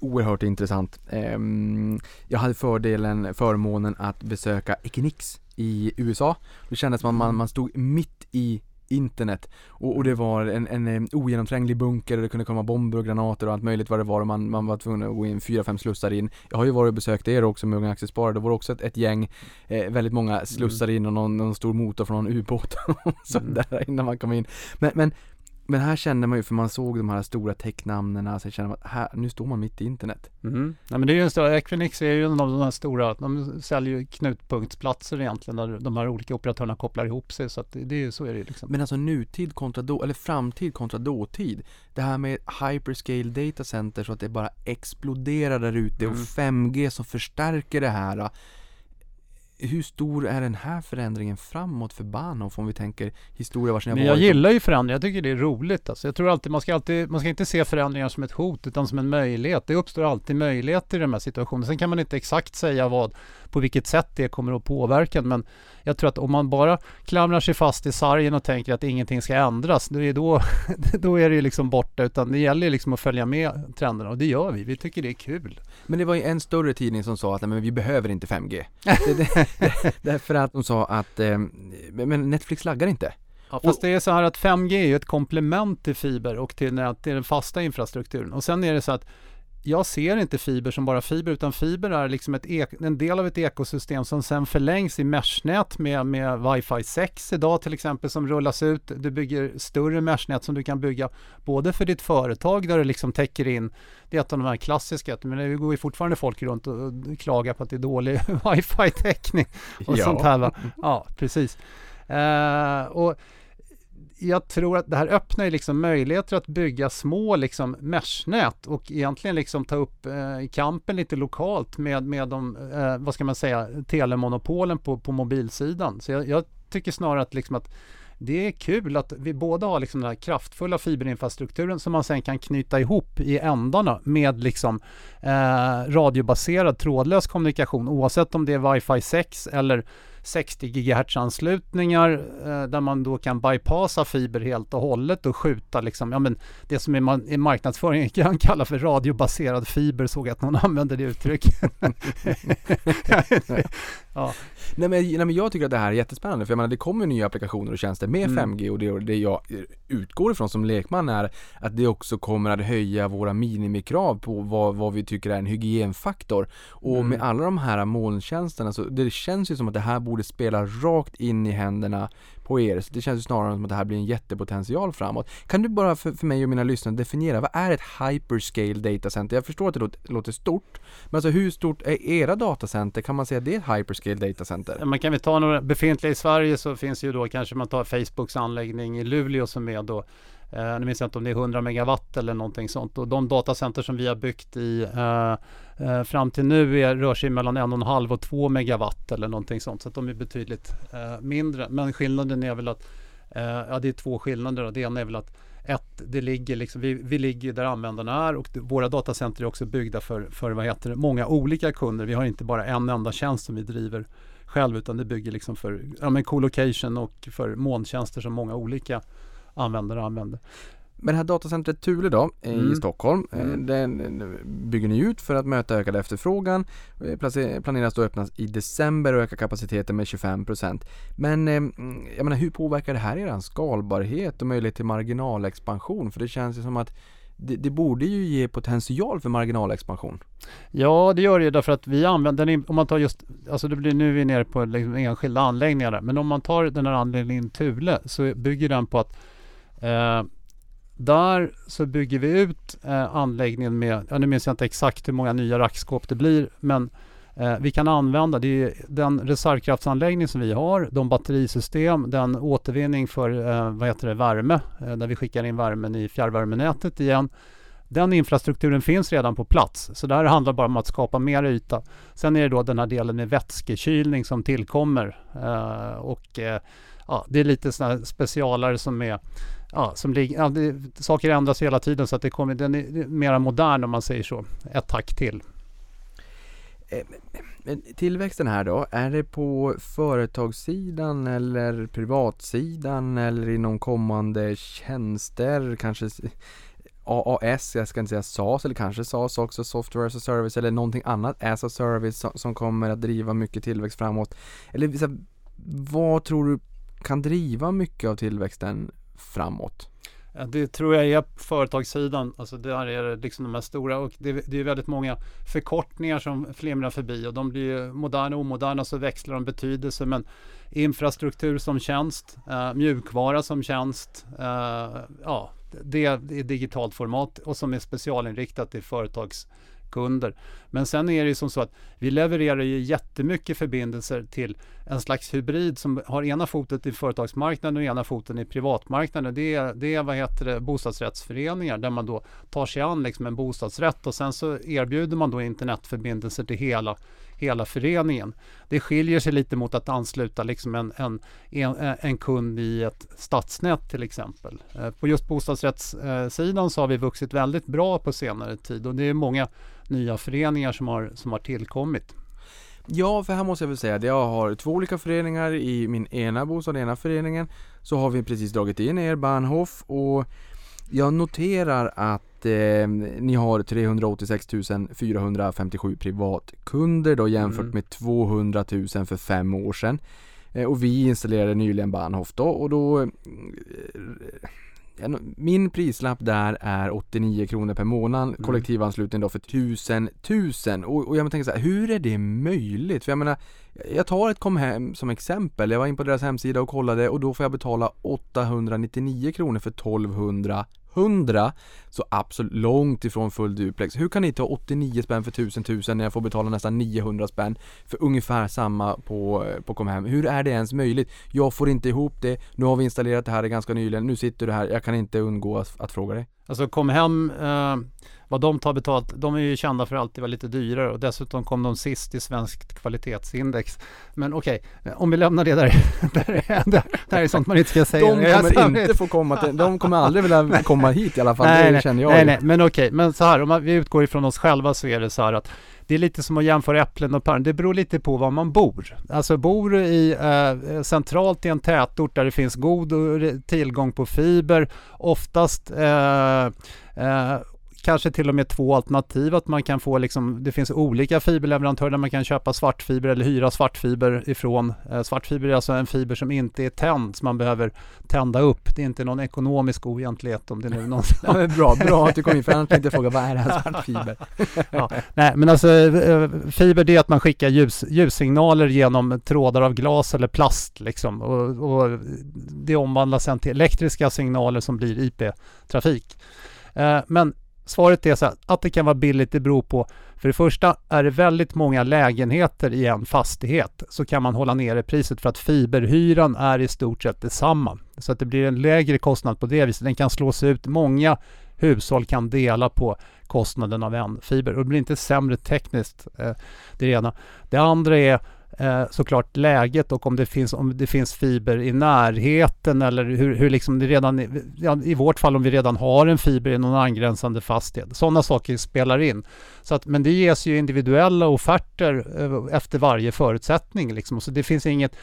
Oerhört intressant. Ehm, jag hade fördelen, förmånen att besöka Equinix i USA. Det kändes som att man, man stod mitt i internet och, och det var en, en, en ogenomtränglig bunker och det kunde komma bomber och granater och allt möjligt vad det var och man, man var tvungen att gå in fyra, fem slussar in. Jag har ju varit och besökt er också med Unga Aktiesparare, det var också ett, ett gäng, eh, väldigt många slussar in och någon, någon stor motor från någon ubåt och så Mm. där innan man kom in. Men, men men här kände man ju, för man såg de här stora technamnen, så kände man att här, nu står man mitt i internet. Mm. Nej, men det är ju en stor, Equinix är ju en av de här stora, de säljer ju knutpunktsplatser egentligen där de här olika operatörerna kopplar ihop sig så att det, det är så är det liksom. Men alltså nutid kontra då, eller framtid kontra dåtid. Det här med hyperscale data center så att det bara exploderar där ute och 5G som förstärker det här. Hur stor är den här förändringen framåt för Bahnhof om vi tänker historia vars ni har Men jag varit? gillar ju förändringar, jag tycker det är roligt. Alltså. Jag tror alltid man, ska alltid, man ska inte se förändringar som ett hot utan som en möjlighet. Det uppstår alltid möjligheter i de här situationerna. Sen kan man inte exakt säga vad, på vilket sätt det kommer att påverka. Men jag tror att om man bara klamrar sig fast i sargen och tänker att ingenting ska ändras, då är, då, då är det ju liksom borta. Utan det gäller liksom att följa med trenderna och det gör vi. Vi tycker det är kul. Men det var ju en större tidning som sa att nej, men vi behöver inte 5G. det, det, därför att de sa att, eh, men Netflix laggar inte. Ja, fast det är så här att 5G är ju ett komplement till fiber och till, nät- till den fasta infrastrukturen. Och sen är det så att jag ser inte fiber som bara fiber utan fiber är liksom ett ek, en del av ett ekosystem som sen förlängs i meshnät med, med Wi-Fi 6 idag till exempel som rullas ut. Du bygger större meshnät som du kan bygga både för ditt företag där du liksom täcker in, det är ett av de här klassiska, men det går ju fortfarande folk runt och, klagar på att det är dålig Wi-Fi-täckning och Ja. sånt här. Va? Ja, precis. Eh, och jag tror att det här öppnar ju liksom möjligheter att bygga små liksom meshnät och egentligen liksom ta upp eh, kampen lite lokalt med, med de, eh, vad ska man säga, telemonopolen på, på mobilsidan. Så jag, jag tycker snarare att liksom att det är kul att vi båda har liksom den här kraftfulla fiberinfrastrukturen som man sen kan knyta ihop i ändarna med liksom eh, radiobaserad trådlös kommunikation oavsett om det är wifi 6 eller 60 GHz anslutningar eh, där man då kan bypassa fiber helt och hållet och skjuta liksom, ja men det som i, man, i marknadsföringen kan kalla för radiobaserad fiber såg jag att någon använde det uttrycket. ja. Nej men, nej men jag tycker att det här är jättespännande för jag menar det kommer nya applikationer och tjänster med Mm. 5G och det, det jag utgår ifrån som lekman är att det också kommer att höja våra minimikrav på vad, vad vi tycker är en hygienfaktor. Och Mm. med alla de här molntjänsterna så det känns ju som att det här borde spela rakt in i händerna på er. Så det känns ju snarare som att det här blir en jättepotential framåt. Kan du bara för, för mig och mina lyssnare definiera, vad är ett hyperscale datacenter? Jag förstår att det låter, låter stort, men alltså hur stort är era datacenter? Kan man säga att det är ett hyperscale datacenter? Man kan vi ta några befintliga i Sverige så finns ju då kanske man tar Facebooks anläggning i Luleå som är då Eh, nu minns jag inte om det är 100 megawatt eller någonting sånt. Och de datacenter som vi har byggt i eh, eh, fram till nu är, rör sig mellan 1,5 och 2 megawatt eller någonting sånt. Så att de är betydligt eh, mindre. Men skillnaden är väl att eh, ja, det är två skillnader. Då. Det ena är väl att ett, det ligger liksom, vi, vi ligger där användarna är och det, våra datacenter är också byggda för, för vad heter det, många olika kunder. Vi har inte bara en enda tjänst som vi driver själv utan det bygger liksom för ja, men co-location och för molntjänster som många olika användare använder. Men det här datacentret Thule då eh, Mm. i Stockholm, eh, Mm. den bygger ni ut för att möta ökad efterfrågan. Eh, Planeras då öppnas i december och öka kapaciteten med 25%. Men mm, jag menar, hur påverkar det här er skalbarhet och möjlighet till marginalexpansion? För det känns ju som att det, det borde ju ge potential för marginalexpansion. Ja, det gör det ju därför att vi använder den, om man tar just, alltså det blir nu är vi nere på liksom enskilda anläggningar där, men om man tar den här anläggningen Thule så bygger den på att eh, där så bygger vi ut eh, anläggningen med, ja, nu minns jag inte exakt hur många nya rackskåp det blir, men eh, vi kan använda, det är den reservkraftsanläggning som vi har, de batterisystem, den återvinning för eh, vad heter det, värme, eh, där vi skickar in värmen i fjärrvärmenätet igen. Den infrastrukturen finns redan på plats, så det här handlar bara om att skapa mer yta. Sen är det då den här delen med vätskekylning som tillkommer eh, och eh, ja, det är lite sådana här specialare som är Ja, som ligger, ja, det, saker ändras hela tiden så att det kommer, den är mer modern om man säger så. Ett tack till. Eh, men tillväxten här då, är det på företagssidan eller privatsidan eller inom kommande tjänster, kanske AAS, jag ska inte säga SAS eller kanske SAS också, Software as a Service eller någonting annat as a Service som, kommer att driva mycket tillväxt framåt? Eller vad tror du kan driva mycket av tillväxten framåt? Ja, Det tror jag är på företagssidan. Alltså där är det liksom de här stora och det, det är väldigt många förkortningar som flimrar förbi och de blir ju moderna och omoderna så växlar de betydelse. Men infrastruktur som tjänst, eh, mjukvara som tjänst, eh, ja, det, är digitalt format och som är specialinriktat till kunder. Men sen är det ju som så att vi levererar ju jättemycket förbindelser till en slags hybrid som har ena foten i företagsmarknaden och ena foten i privatmarknaden. Det är, det är vad heter det, bostadsrättsföreningar där man då tar sig an liksom en bostadsrätt och sen så erbjuder man då internetförbindelser till hela, hela föreningen. Det skiljer sig lite mot att ansluta liksom en, en, en, en kund i ett stadsnät till exempel. Eh, på just bostadsrättssidan så har vi vuxit väldigt bra på senare tid och det är många nya föreningar som har, som har tillkommit. Ja, för här måste jag väl säga att jag har två olika föreningar i min ena bostad, ena föreningen så har vi precis dragit in er Bahnhof och jag noterar att eh, ni har 386 457 privatkunder då jämfört Mm. med 200 000 för fem år sedan. Eh, och vi installerade nyligen Bahnhof då och då eh, min prislapp där är 89 kronor per månad, Mm. kollektivanslutning då för 1000 1000 och, och jag tänker så här, hur är det möjligt? För jag menar, jag tar ett kom hem som exempel, jag var in på deras hemsida och kollade och då får jag betala 899 kronor för 1200 100 så absolut långt ifrån full duplex. Hur kan ni ta 89 spänn för 1000 1000 när jag får betala nästan 900 spänn för ungefär samma på, eh, på Comhem? Hur är det ens möjligt? Jag får inte ihop det. Nu har vi installerat det här ganska nyligen. Nu sitter du här. Jag kan inte undgå att, att fråga dig. Alltså Comhem eh, vad de tar betalt, de är ju kända för att alltid vara lite dyrare och dessutom kom de sist i svenskt kvalitetsindex. Men okej, om vi lämnar det där. där, är- där, där är sånt man inte ska säga. De kommer inte få komma till, de kommer aldrig vilja komma hit i alla fall. nej, det nej, känner jag nej, nej, men okej, men så här, om man, vi utgår ifrån oss själva så är det så här att det är lite som att jämföra äpplen och päron. Det beror lite på var man bor. Alltså bor du i, eh, centralt i en tätort där det finns god och- tillgång på fiber, oftast eh, eh, kanske till och med två alternativ att man kan få liksom, det finns olika fiberleverantörer där man kan köpa svartfiber eller hyra svartfiber ifrån. Eh, svartfiber är alltså en fiber som inte är tänd, som man behöver tända upp. Det är inte någon ekonomisk oegentlighet om det nu är någon Ja, bra, bra att du kom in för annars tänkte jag fråga vad är det här svartfiber? Nej, men alltså eh, fiber det är att man skickar ljus, ljussignaler genom trådar av glas eller plast liksom. Och, och det omvandlas sen till elektriska signaler som blir IP-trafik. Eh, men svaret är så här, att det kan vara billigt det beror på, för det första är det väldigt många lägenheter i en fastighet så kan man hålla nere priset för att fiberhyran är i stort sett detsamma. Så att det blir en lägre kostnad på det viset. Den kan slås ut. Många hushåll kan dela på kostnaden av en fiber och det blir inte sämre tekniskt. Eh, det ena. Det andra är eh, såklart läget och om det finns, om det finns fiber i närheten eller hur, hur liksom det redan, i- ja, i vårt fall om vi redan har en fiber i någon angränsande fastighet. Sådana saker spelar in. Så att, men det ges ju individuella offerter eh, efter varje förutsättning. Liksom. Så det finns inget,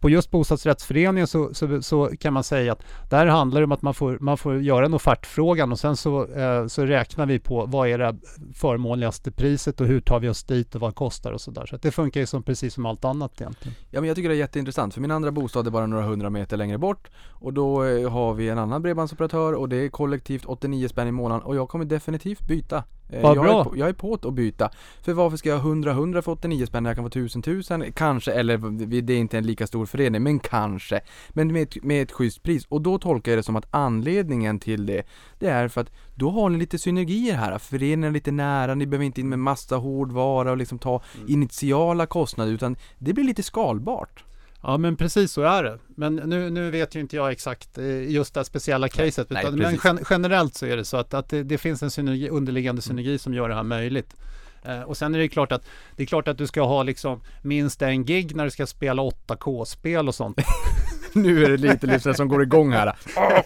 på just bostadsrättsföreningen så, så, så kan man säga att där handlar det om att man får, man får göra en offertfrågan och sen så, eh, så räknar vi på vad är det förmånligaste priset och hur tar vi oss dit och vad kostar och sådär. Så att det funkar ju som precis som allt annat egentligen. Ja men jag tycker det är jätteintressant för min andra bostad är bara några hundra meter längre bort och då eh, har vi en annan bredbandsoperatör och det är kollektivt 89 spänn i månaden och jag kommer definitivt byta. Eh, Vad jag, bra. Är på, jag är på att byta. För varför ska jag ha 100-100 för 89 spänn när jag kan få 1000 1000? Kanske, eller det är inte en lika stor förening, men kanske. Men med ett, med ett schysst pris. Och då tolkar jag det som att anledningen till det, det är för att då har ni lite synergier här. Föreningen är lite nära, ni behöver inte in med massa hårdvara och liksom ta initiala kostnader utan det blir lite skalbart. Ja men precis så är det. Men nu, nu vet ju inte jag exakt eh, just det här speciella caset. nej, Utan, men precis. gen, generellt så är det så att, att det, det finns en synergi, underliggande synergi som gör det här möjligt. Eh, och sen är det klart att det är klart att du ska ha liksom minst en gig när du ska spela 8K-spel och sånt. nu är det lite lyssnare som går igång här. Ah,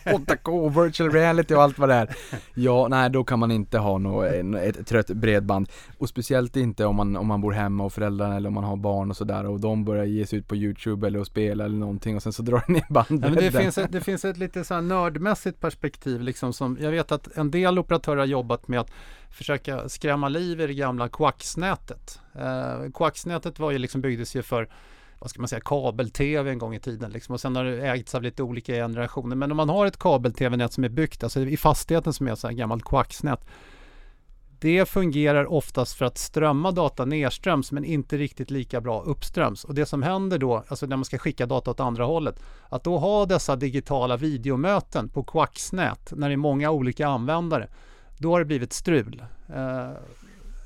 Åh, 8K, virtual reality och allt vad det är. Ja, nej då kan man inte ha något, ett trött bredband. Och speciellt inte om man, om man bor hemma och föräldrarna eller om man har barn och sådär och de börjar ge sig ut på YouTube eller och spela eller någonting och sen så drar det ner Ja, men det, finns ett, det finns ett lite så här nördmässigt perspektiv. Liksom som, jag vet att en del operatörer har jobbat med att försöka skrämma liv i det gamla koaxnätet. Eh, koaxnätet var ju liksom, byggdes ju för vad ska man säga, kabel-tv en gång i tiden. Liksom. Och sen har det ägts av lite olika generationer. Men om man har ett kabel-tv-nät som är byggt, alltså i fastigheten som är ett så här gammalt koaxnät. Det fungerar oftast för att strömma data nedströms men inte riktigt lika bra uppströms. Och det som händer då, alltså när man ska skicka data åt andra hållet, att då ha dessa digitala videomöten på koaxnät när det är många olika användare, då har det blivit strul. Eh,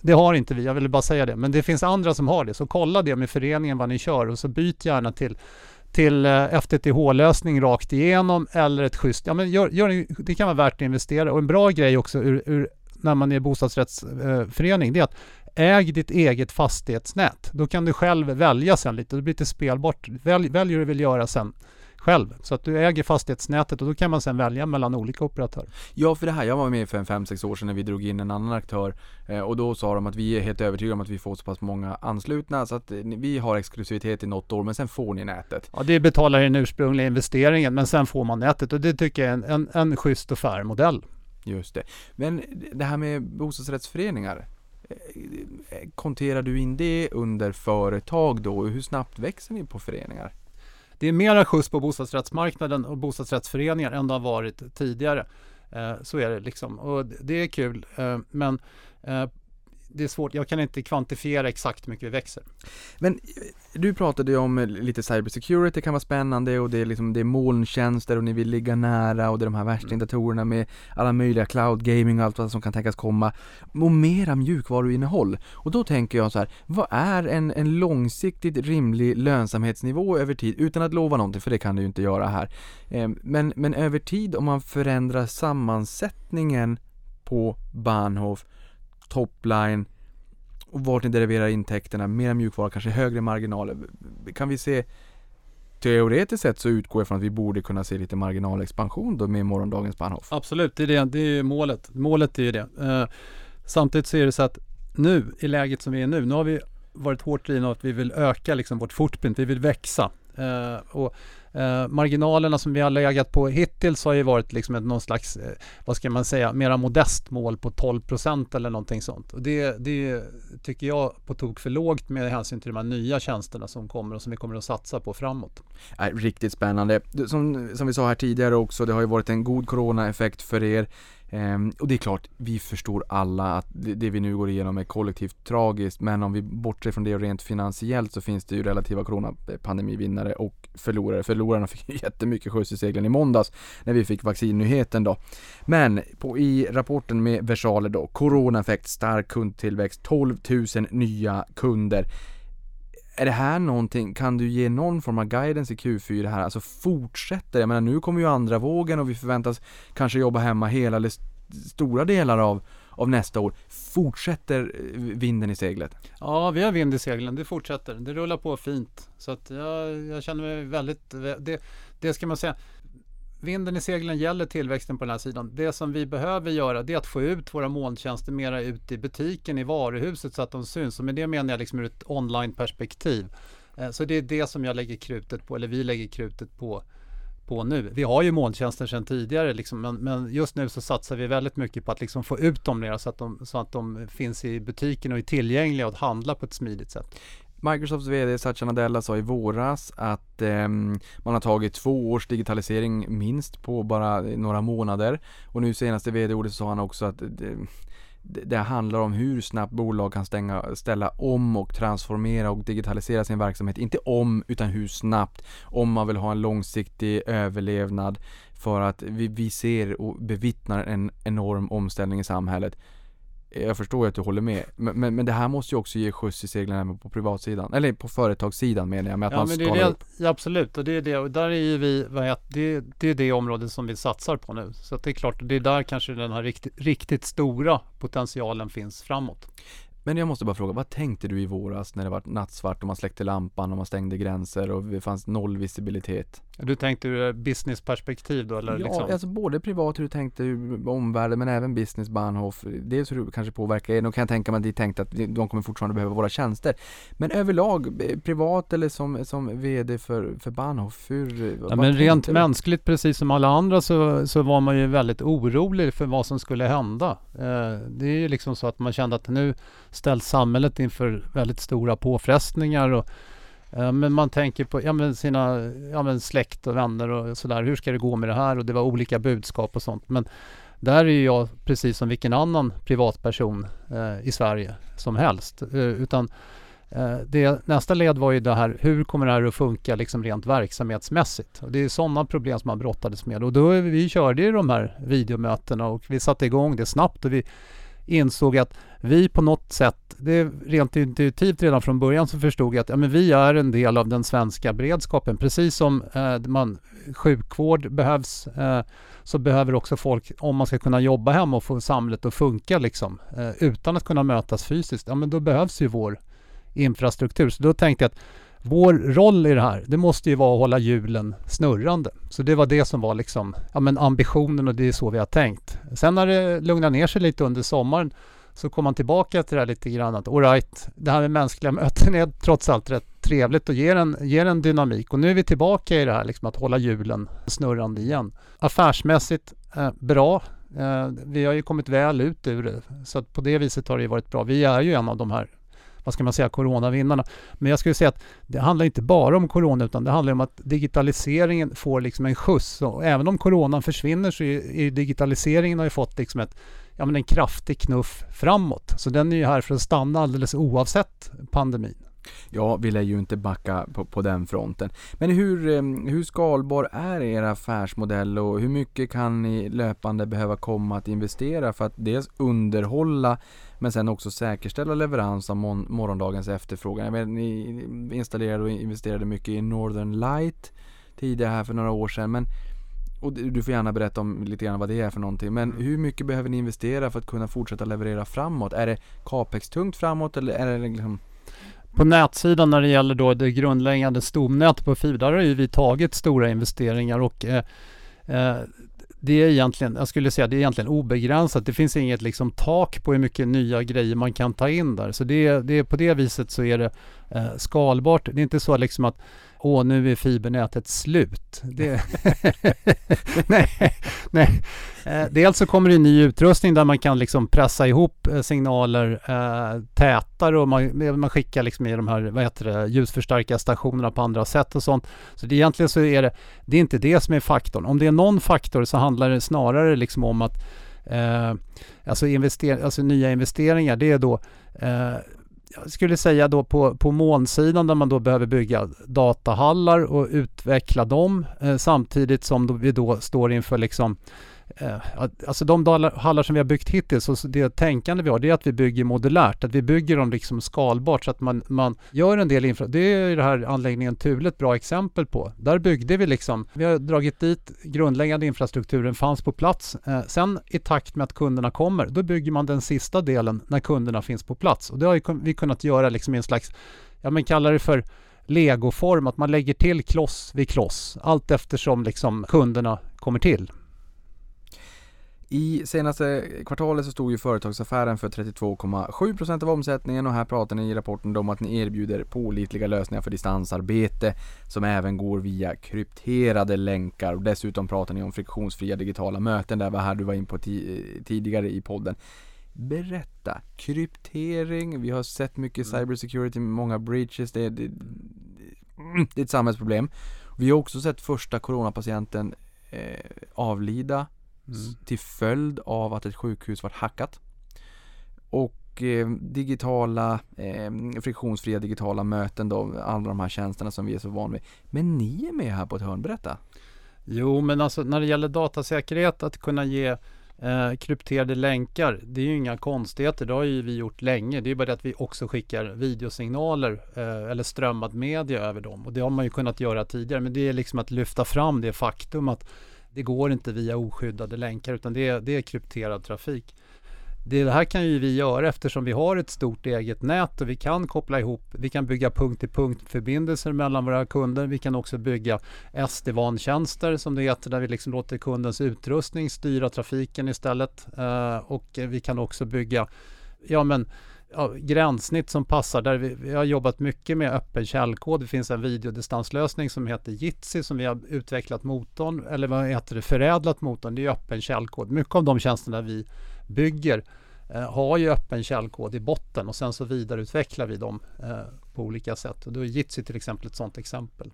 det har inte vi, jag ville bara säga det. Men det finns andra som har det, så kolla det med föreningen vad ni kör och så byt gärna till till eh, FTTH-lösning rakt igenom eller ett schysst, ja men gör, gör, det kan vara värt att investera och en bra grej också ur, ur när man är bostadsrättsförening, eh, det är att äg ditt eget fastighetsnät. Då kan du själv välja sen lite, det blir lite spelbart. Välj, välj hur du vill göra sen själv. Så att du äger fastighetsnätet och då kan man sen välja mellan olika operatörer. Ja, för det här, jag var med för en 5-6 år sedan när vi drog in en annan aktör eh, och då sa de att vi är helt övertygade om att vi får så pass många anslutna så att eh, vi har exklusivitet i något år men sen får ni nätet. Ja, det betalar den ursprungliga investeringen men sen får man nätet och det tycker jag är en, en, en schysst och fair modell. Just det. Men det här med bostadsrättsföreningar, eh, konterar du in det under företag då? Hur snabbt växer ni på föreningar? Det är mera skjuts på bostadsrättsmarknaden och bostadsrättsföreningar än det har varit tidigare. Eh, så är det liksom och det- är kul eh, men eh, det är svårt, jag kan inte kvantifiera exakt hur mycket vi växer. Men eh, du pratade ju om eh, lite cybersecurity kan vara spännande och det är liksom det är molntjänster och ni vill ligga nära och det är de här värstingdatorerna med alla möjliga cloud gaming och allt vad som kan tänkas komma. Och mera mjukvaruinnehåll. Och då tänker jag så här, vad är en, en långsiktigt rimlig lönsamhetsnivå över tid? Utan att lova någonting, för det kan du ju inte göra här. Eh, Men, men över tid om man förändrar sammansättningen på Bahnhof, topline och vart ni deriverar intäkterna, mera mjukvara, kanske högre marginaler. Kan vi se Teoretiskt sett så utgår jag från att vi borde kunna se lite marginalexpansion då med morgondagens Bahnhof. Absolut, det är, det, det är ju målet. Målet är ju det. Eh, samtidigt så är det så att nu, i läget som vi är nu, nu har vi varit hårt drivna av att vi vill öka liksom vårt footprint, vi vill växa. Eh, och eh, marginalerna som vi har legat på hittills har ju varit liksom ett, någon slags, eh, vad ska man säga, mera modest mål på 12 procent eller någonting sånt. Och det, det tycker jag på tok för lågt med hänsyn till de här nya tjänsterna som kommer och som vi kommer att satsa på framåt. Nej, riktigt spännande. Som, som vi sa här tidigare också, det har ju varit en god coronaeffekt för er. Ehm, och det är klart, vi förstår alla att det, det vi nu går igenom är kollektivt tragiskt, men om vi bortser från det rent finansiellt så finns det ju relativa coronapandemivinnare och förlorare. Förlorarna fick ju jättemycket skjuts i seglen i måndags när vi fick vaccinnyheten då. Men på, i rapporten med versaler då, coronaeffekt, stark kundtillväxt, 12 000 nya kunder. Är det här någonting, kan du ge någon form av guidance i Q4 här? Alltså fortsätter, jag menar nu kommer ju andra vågen och vi förväntas kanske jobba hemma hela eller st- stora delar av, av nästa år. Fortsätter eh, vinden i seglet? Ja, vi har vind i seglen. Det fortsätter. Det rullar på fint. Så att jag, jag känner mig väldigt... Det, det ska man säga. Vinden i seglen gäller tillväxten på den här sidan. Det som vi behöver göra det är att få ut våra molntjänster mera ut i butiken, i varuhuset så att de syns. Och med det menar jag liksom ur ett online-perspektiv. Eh, så det är det som jag lägger krutet på, eller vi lägger krutet på på nu. Vi har ju molntjänster sedan tidigare, liksom, men, men, just nu så satsar vi väldigt mycket på att liksom få ut dem mer så att de, så att de finns i butiken och är tillgängliga och att handla på ett smidigt sätt. Microsofts VD Satya Nadella sa i våras att eh, man har tagit två års digitalisering minst på bara några månader. Och nu senaste VD-ordet sa han också att det, det handlar om hur snabbt bolag kan stänga, ställa om och transformera och digitalisera sin verksamhet. Inte om, utan hur snabbt. Om man vill ha en långsiktig överlevnad för att vi, vi ser och bevittnar en enorm omställning i samhället jag förstår ju att du håller med, men, men, men, det här måste ju också ge skjuts i seglen även på privatsidan, eller på företagssidan menar jag med att ja, man men det skalar är det, upp. Ja, absolut, och det är det, och där är ju vi, det, det är det området som vi satsar på nu. Så det är klart, det är där kanske den här riktigt, riktigt stora potentialen finns framåt. Men jag måste bara fråga, vad tänkte du i våras när det var nattsvart och man släckte lampan och man stängde gränser och det fanns noll visibilitet? Du tänkte ur businessperspektiv då eller? Ja, liksom? alltså både privat hur du tänkte hur omvärlden men även business Bahnhof. Dels hur du kanske påverkar er. Då kan jag tänka mig att ni tänkte att de kommer fortfarande behöva våra tjänster. Men överlag, privat eller som, som VD för, för Bahnhof, hur? Ja, men rent du? mänskligt, precis som alla andra så, så var man ju väldigt orolig för vad som skulle hända. Eh, det är ju liksom så att man kände att nu ställt samhället inför väldigt stora påfrestningar och men man tänker på ja, men sina ja, men släkt och vänner och sådär. Hur ska det gå med det här? Och det var olika budskap och sånt. Men där är jag precis som vilken annan privatperson eh, i Sverige som helst. Eh, utan eh, det, nästa led var ju det här, hur kommer det här att funka liksom rent verksamhetsmässigt? Och det är sådana problem som man brottades med. Och då vi körde ju de här videomötena och vi satte igång det snabbt och vi insåg att vi på något sätt, det är rent intuitivt redan från början så förstod jag att ja, men vi är en del av den svenska beredskapen. Precis som eh, man, sjukvård behövs eh, så behöver också folk, om man ska kunna jobba hemma och få samhället att funka liksom, eh, utan att kunna mötas fysiskt, ja men då behövs ju vår infrastruktur. Så då tänkte jag att vår roll i det här, det måste ju vara att hålla hjulen snurrande. Så det var det som var liksom, ja men ambitionen och det är så vi har tänkt. Sen när det lugnade ner sig lite under sommaren så kom man tillbaka till det här lite grann att alright, det här med mänskliga möten är trots allt rätt trevligt och ger en, ger en dynamik. Och nu är vi tillbaka i det här liksom att hålla hjulen snurrande igen. Affärsmässigt eh, bra. Eh, vi har ju kommit väl ut ur det. Så att på det viset har det ju varit bra. Vi är ju en av de här vad ska man säga, coronavinnarna. Men jag skulle säga att det handlar inte bara om corona utan det handlar om att digitaliseringen får liksom en skjuts. Och även om coronan försvinner så är, digitaliseringen har ju fått liksom ett, ja, men en kraftig knuff framåt. Så den är ju här för att stanna alldeles oavsett pandemin. Ja, vi lär ju inte backa på, på den fronten. Men hur, eh, hur skalbar är er affärsmodell och hur mycket kan ni löpande behöva komma att investera för att dels underhålla men sen också säkerställa leverans av morgondagens efterfrågan. Jag vet, ni installerade och investerade mycket i Northern Light tidigare här för några år sedan. Men, och du får gärna berätta om lite grann vad det är för någonting. Men hur mycket behöver ni investera för att kunna fortsätta leverera framåt? Är det capex-tungt framåt eller är det liksom på nätsidan när det gäller då det grundläggande stomnätet på fiber, där har ju vi tagit stora investeringar och eh, eh, det är egentligen, jag skulle säga det är egentligen obegränsat. Det finns inget liksom tak på hur mycket nya grejer man kan ta in där. Så det, det på det viset så är det eh, skalbart. Det är inte så liksom att åh nu är fibernätet slut. Det nej, nej. Eh, dels så kommer det ny utrustning där man kan liksom pressa ihop eh, signaler eh, tätare och man, eh, man skickar liksom i de här vad heter det, ljusförstärkarstationerna på andra sätt och sånt. Så det, egentligen så är det, det är inte det som är faktorn. Om det är någon faktor så handlar det snarare liksom om att eh, alltså, invester, alltså nya investeringar det är då eh, jag skulle säga då på, på molnsidan där man då behöver bygga datahallar och utveckla dem eh, samtidigt som då vi då står inför liksom eh, Eh, alltså de hallar som vi har byggt hittills och det tänkande vi har det är att vi bygger modulärt, att vi bygger dem liksom skalbart så att man, man gör en del infra. Det är ju det här anläggningen Tule ett bra exempel på. Där byggde vi liksom, vi har dragit dit grundläggande infrastrukturen fanns på plats. Eh, sen i takt med att kunderna kommer, då bygger man den sista delen när kunderna finns på plats. Och det har vi kunnat göra liksom i en slags, ja men kallar det för legoform, att man lägger till kloss vid kloss allt eftersom liksom kunderna kommer till. I senaste kvartalet så stod ju företagsaffären för 32,7% av omsättningen och här pratar ni i rapporten om att ni erbjuder pålitliga lösningar för distansarbete som även går via krypterade länkar och dessutom pratar ni om friktionsfria digitala möten. Det var här du var in på ti- tidigare i podden. Berätta, kryptering, vi har sett mycket cybersecurity, många breaches, det, det, mm, det är ett samhällsproblem. Vi har också sett första coronapatienten eh, avlida s- till följd av att ett sjukhus var hackat. Och eh, digitala, eh, friktionsfria digitala möten då, alla de här tjänsterna som vi är så vana vid. Men ni är med här på ett hörn, berätta. Jo, men alltså när det gäller datasäkerhet, att kunna ge eh, krypterade länkar, det är ju inga konstigheter. Det har ju vi gjort länge. Det är bara det att vi också skickar videosignaler eh, eller strömmad media över dem. Och det har man ju kunnat göra tidigare. Men det är liksom att lyfta fram det faktum att det går inte via oskyddade länkar utan det är, det är krypterad trafik. Det här kan ju vi göra eftersom vi har ett stort eget nät och vi kan koppla ihop, vi kan bygga punkt-till-punkt-förbindelser mellan våra kunder. Vi kan också bygga SD-WAN-tjänster som det heter, där vi liksom låter kundens utrustning styra trafiken istället. Uh, och vi kan också bygga, ja men ja, gränssnitt som passar. Där vi, vi har jobbat mycket med öppen källkod. Det finns en videodistanslösning som heter Jitsi som vi har utvecklat motorn, eller vad heter det, förädlat motorn. Det är öppen källkod. Mycket av de tjänsterna vi bygger eh, har ju öppen källkod i botten och sen så vidareutvecklar vi dem eh, på olika sätt. Och då är Jitsi till exempel ett sådant exempel.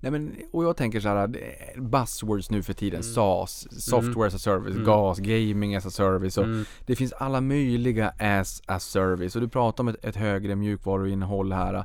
Nej men, och jag tänker så här, är buzzwords nu för tiden, SaaS, software as a service, Mm. GAS, gaming as a service och Mm. det finns alla möjliga as a service och du pratar om ett, ett högre mjukvaruinnehåll här. Eh,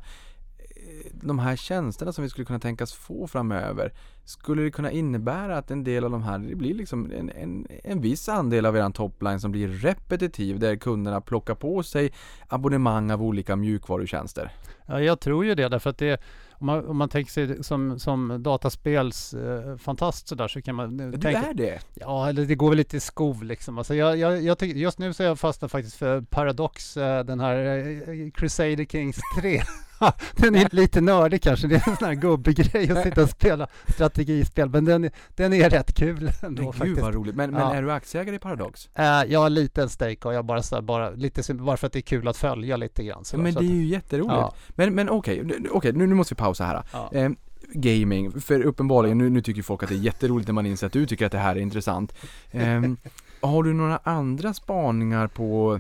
De här tjänsterna som vi skulle kunna tänkas få framöver, skulle det kunna innebära att en del av de här, det blir liksom en, en, en viss andel av eran topline som blir repetitiv där kunderna plockar på sig abonnemang av olika mjukvarutjänster? Ja, jag tror ju det därför att det om man, om man tänker sig som, som dataspels eh, sådär så kan man eh, Du tänka är det? Ja, eller det går väl lite i skov liksom. Alltså jag, jag, jag tycker, just nu så är jag fastnat faktiskt för Paradox, eh, den här Crusader Kings 3. den är lite nördig kanske, det är en sån här gubbegrej att sitta och spela strategispel, men den, är- den är rätt kul ändå Men gud faktiskt. vad roligt. Men, men Ja. är du aktieägare i Paradox? Eh, jag har en liten stake och jag bara, så här, bara, lite, bara för att det är kul att följa lite grann. Så men så det är ju jätteroligt. ja, Men, men okej, nu- okej nu, nu måste vi pausa här. ja. Eh, gaming, för uppenbarligen, nu, nu tycker folk att det är jätteroligt när man inser att du tycker att det här är intressant. Eh, har du några andra spaningar på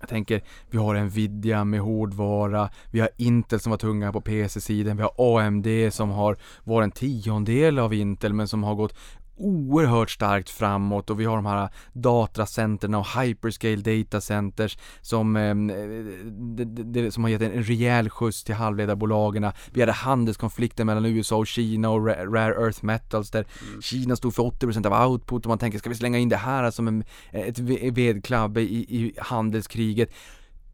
jag tänker, vi har Nvidia med hårdvara, vi har Intel som var tunga på PC-sidan, vi har AMD som har varit en tiondel av Intel men som har gått oerhört starkt framåt och vi har de här datacenterna och hyperscale data centers som, eh, det, det, det, som har gett en, rejäl skjuts till halvledarbolagen. Vi hade handelskonflikten mellan USA och Kina och ra- rare earth metals där Kina stod för 80% av output och man tänker ska vi slänga in det här som en, ett ve- vedklabbe i, i handelskriget.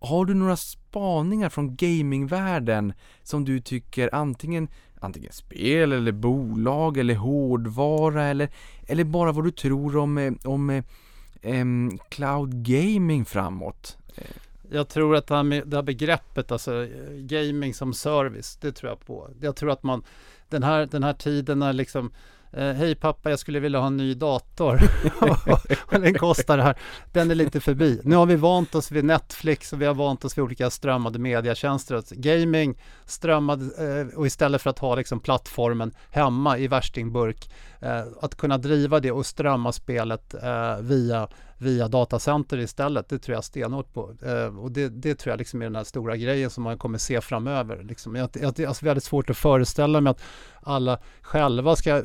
Har du några spaningar från gamingvärlden som du tycker antingen antingen spel eller bolag eller hårdvara eller, eller bara vad du tror om, eh, om um, cloud gaming framåt? Jag tror att det här, med, det här begreppet, alltså eh, gaming som service, det tror jag på. Jag tror att man, den här, den här tiden när liksom Hej pappa, jag skulle vilja ha en ny dator. och den kostar det här. Den är lite förbi. Nu har vi vant oss vid Netflix och vi har vant oss vid olika strömmade mediatjänster. Alltså, gaming, strömmad eh, och istället för att ha liksom plattformen hemma i värstingburk, eh, att kunna driva det och strömma spelet eh, via via datacenter istället. Det tror jag stenhårt på. Eh, och det, det tror jag liksom är den här stora grejen som man kommer se framöver. Liksom. Jag, jag, det är alltså väldigt svårt att föreställa mig att alla själva ska